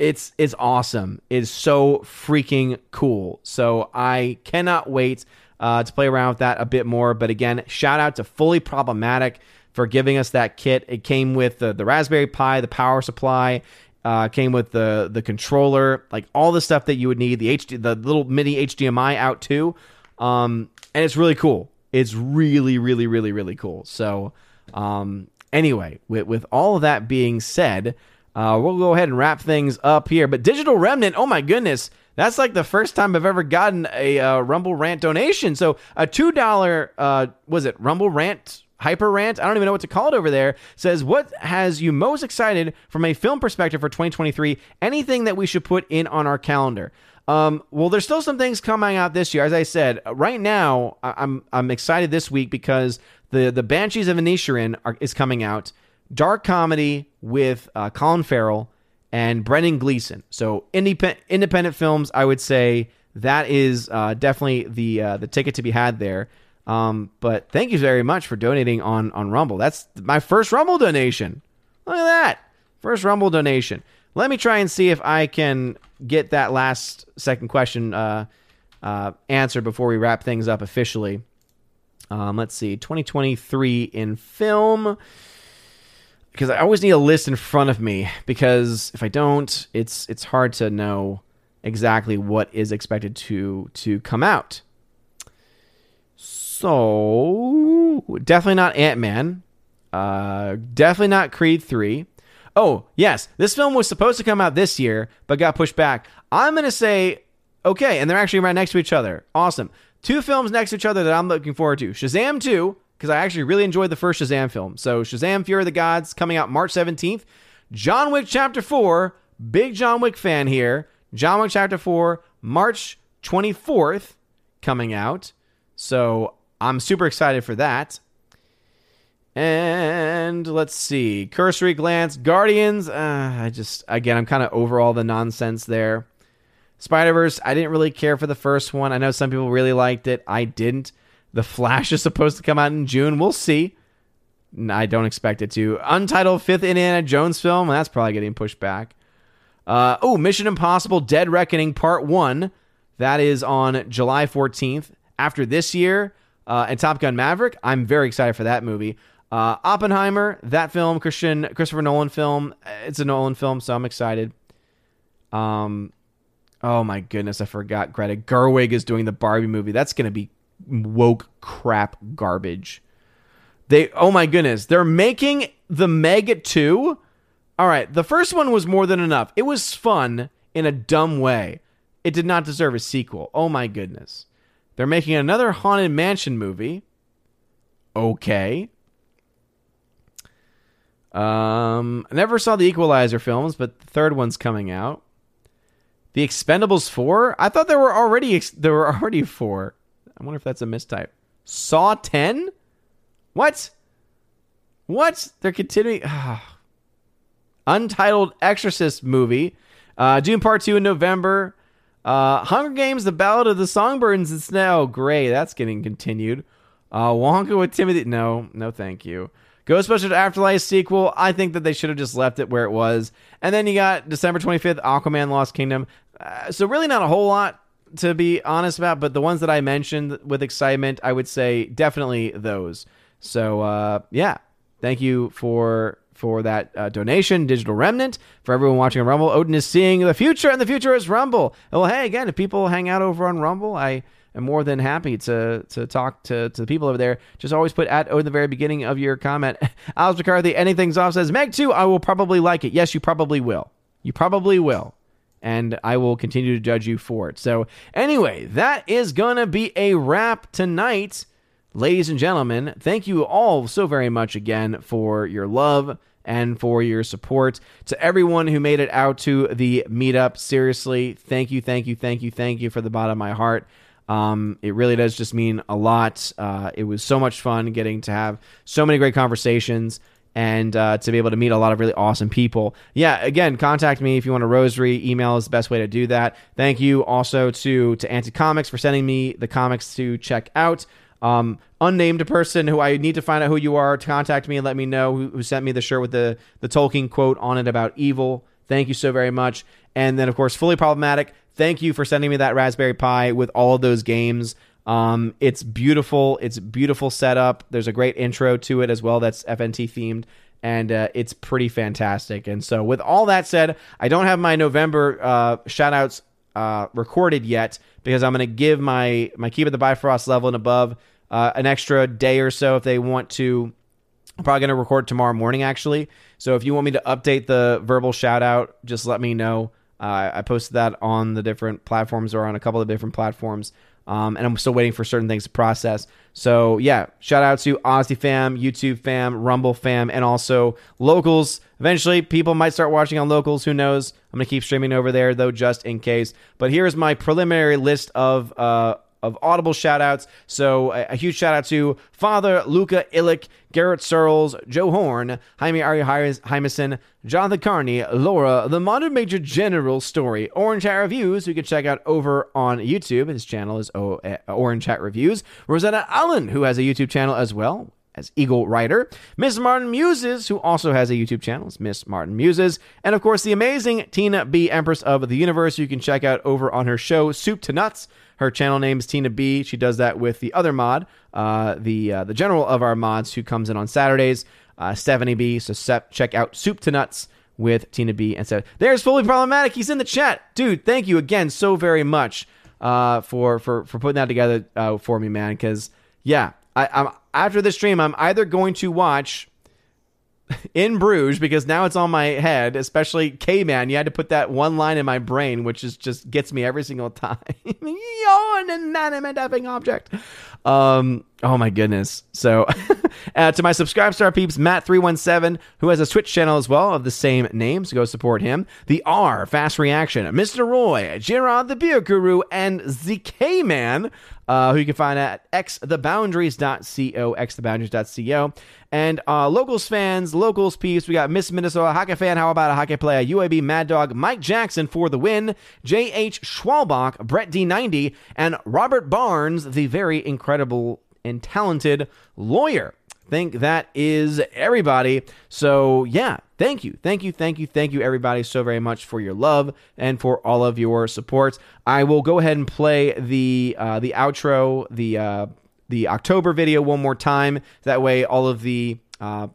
it's it's awesome. It's so freaking cool. So I cannot wait uh, to play around with that a bit more. But again, shout out to Fully Problematic for giving us that kit. It came with the, the Raspberry Pi, the power supply. Uh, came with the the controller, like all the stuff that you would need. The HD, the little mini HDMI out too, um, and it's really cool. It's really, really, really, really cool. So, um, anyway, with with all of that being said, uh, we'll go ahead and wrap things up here. But Digital Remnant, oh my goodness, that's like the first time I've ever gotten a uh, Rumble Rant donation. So a two dollar, uh, was it Rumble Rant? Hyper Rant, I don't even know what to call it over there, says, What has you most excited from a film perspective for 2023? Anything that we should put in on our calendar? Um, well, there's still some things coming out this year. As I said, right now, I'm I'm excited this week because the the Banshees of Inisherin are, is coming out dark comedy with uh, Colin Farrell and Brendan Gleeson. So independent independent films, I would say that is uh, definitely the uh, the ticket to be had there. Um, but thank you very much for donating on on Rumble. That's my first Rumble donation. Look at that, first Rumble donation. Let me try and see if I can get that last second question uh, uh, answered before we wrap things up officially. Um, let's see, 2023 in film because I always need a list in front of me because if I don't, it's it's hard to know exactly what is expected to to come out. So definitely not Ant Man. Uh, definitely not Creed three. Oh yes, this film was supposed to come out this year but got pushed back. I'm gonna say okay, and they're actually right next to each other. Awesome. Two films next to each other that I'm looking forward to: Shazam two because I actually really enjoyed the first Shazam film. So Shazam: Fury of the Gods coming out March 17th. John Wick Chapter 4, big John Wick fan here. John Wick Chapter 4, March 24th coming out. So I'm super excited for that. And let's see. Cursory glance. Guardians. Uh, I just, again, I'm kind of over all the nonsense there. Spider Verse. I didn't really care for the first one. I know some people really liked it. I didn't. The Flash is supposed to come out in June. We'll see. I don't expect it to. Untitled fifth Indiana Jones film. That's probably getting pushed back. Uh, oh, Mission Impossible Dead Reckoning Part 1. That is on July 14th. After this year, uh, and Top Gun Maverick, I'm very excited for that movie. Uh, Oppenheimer, that film, Christian Christopher Nolan film. It's a Nolan film, so I'm excited. Um, oh my goodness, I forgot. Greta Gerwig is doing the Barbie movie. That's gonna be woke crap garbage. They, oh my goodness, they're making the Meg 2. All right, the first one was more than enough. It was fun in a dumb way. It did not deserve a sequel. Oh my goodness. They're making another Haunted Mansion movie. Okay. Um, I never saw the Equalizer films, but the third one's coming out. The Expendables 4? I thought there were already there were already 4. I wonder if that's a mistype. Saw 10? What? What? They're continuing. Untitled Exorcist movie. Uh, Dune Part 2 in November. Uh, Hunger Games, The Ballad of the Songbirds and now Gray. That's getting continued. Uh, Wonka with Timothée. No, no, thank you. Ghostbusters Afterlife sequel. I think that they should have just left it where it was. And then you got December 25th, Aquaman Lost Kingdom. Uh, so, really, not a whole lot to be honest about, but the ones that I mentioned with excitement, I would say definitely those. So uh, yeah, thank you for for that uh, donation, Digital Remnant. For everyone watching on Rumble, Odin is seeing the future, and the future is Rumble. Well, hey, again, if people hang out over on Rumble, I am more than happy to to talk to, to the people over there. Just always put at Odin the very beginning of your comment. Alex McCarthy, anything's off says Meg too. I will probably like it. Yes, you probably will. You probably will. And I will continue to judge you for it. So, anyway, that is going to be a wrap tonight. Ladies and gentlemen, thank you all so very much again for your love and for your support. To everyone who made it out to the meetup, seriously, thank you, thank you, thank you, thank you for the bottom of my heart. Um, it really does just mean a lot. Uh, it was so much fun getting to have so many great conversations and uh, to be able to meet a lot of really awesome people. Yeah, again, contact me if you want a rosary. Email is the best way to do that. Thank you also to to Ante Comics for sending me the comics to check out. Um, unnamed person who I need to find out who you are to contact me and let me know who, who sent me the shirt with the the Tolkien quote on it about evil. Thank you so very much. And then of course, fully problematic. Thank you for sending me that Raspberry Pi with all of those games. Um, it's beautiful. It's beautiful setup. There's a great intro to it as well. That's FNT themed, and uh, it's pretty fantastic. And so, with all that said, I don't have my November uh, shoutouts uh, recorded yet because I'm going to give my my keep at the Bifrost level and above uh, an extra day or so if they want to. I'm probably going to record tomorrow morning, actually. So if you want me to update the verbal shout out, just let me know. Uh, I posted that on the different platforms or on a couple of different platforms. Um, and I'm still waiting for certain things to process. So yeah, shout out to Odysee fam, YouTube fam, Rumble fam, and also locals. Eventually, people might start watching on locals. Who knows? I'm gonna keep streaming over there though, just in case. But here's my preliminary list of uh, of audible shout outs. So a, a, huge shout out to Father Luca Illich, Garrett Searles, Joe Horn, Jaime Ari Hymason, Jonathan Carney, Laura, The Modern Major General Story, Orange Hat Reviews, who you can check out over on YouTube. His channel is o- uh, Orange Hat Reviews. Rosetta Allen, who has a YouTube channel as well as Eagle Writer, Miss Martin Muses, who also has a YouTube channel, is Miss Martin Muses, and of course the amazing Tina B, Empress of the Universe, you can check out over on her show Soup to Nuts, her channel name is Tina B. She does that with the other mod, uh, the uh, the general of our mods who comes in on Saturdays, uh, Stephanie B. So sep- check out Soup to Nuts with Tina B. And so there's fully problematic. He's in the chat, dude. Thank you again so very much uh, for for for putting that together uh, for me, man. Because yeah, I, I'm after this stream, I'm either going to watch in Bruges because now it's on my head, especially K Man. You had to put that one line in my brain, which is just gets me every single time. You're an inanimate effing object. Um, oh my goodness. So, uh, to my Subscribestar peeps, Matt317, who has a Twitch channel as well of the same name, so go support him. The R, Fast Reaction, Mr. Roy, Gerard the Beer Guru, and ZK Man, uh, who you can find at xtheboundaries.co, xtheboundaries.co. And uh, locals fans, locals peeps, we got Miss Minnesota hockey fan. How about a hockey player? UAB Mad Dog, Mike Jackson for the win. J.H. Schwalbach, Brett D90, and Robert Barnes, the very incredible and talented lawyer. Think that is everybody. So, yeah, thank you, thank you, thank you, thank you, everybody, so very much for your love and for all of your support. I will go ahead and play the uh, the outro, the uh, the October video one more time. That way, all of the uh,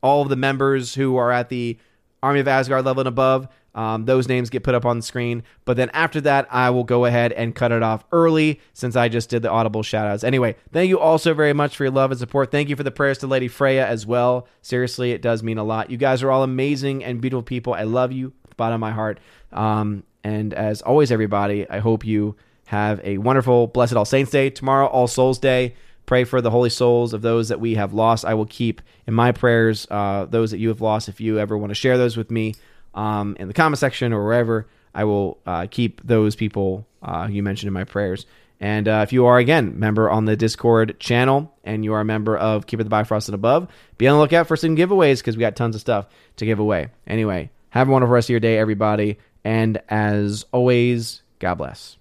all of the members who are at the Army of Asgard level and above, um, those names get put up on the screen. But then after that, I will go ahead and cut it off early since I just did the audible shoutouts. Anyway, thank you all so very much for your love and support. Thank you for the prayers to Lady Freya as well. Seriously, it does mean a lot. You guys are all amazing and beautiful people. I love you, bottom of my heart. Um, and as always, everybody, I hope you have a wonderful, blessed All Saints Day. Tomorrow, All Souls Day. Pray for the holy souls of those that we have lost. I will keep in my prayers uh, those that you have lost. If you ever want to share those with me, um, in the comment section or wherever. I will uh, keep those people uh, you mentioned in my prayers. And uh, if you are, again, member on the Discord channel and you are a member of Keep It the Bifrost and Above, be on the lookout for some giveaways because we got tons of stuff to give away. Anyway, have a wonderful rest of your day, everybody. And as always, God bless.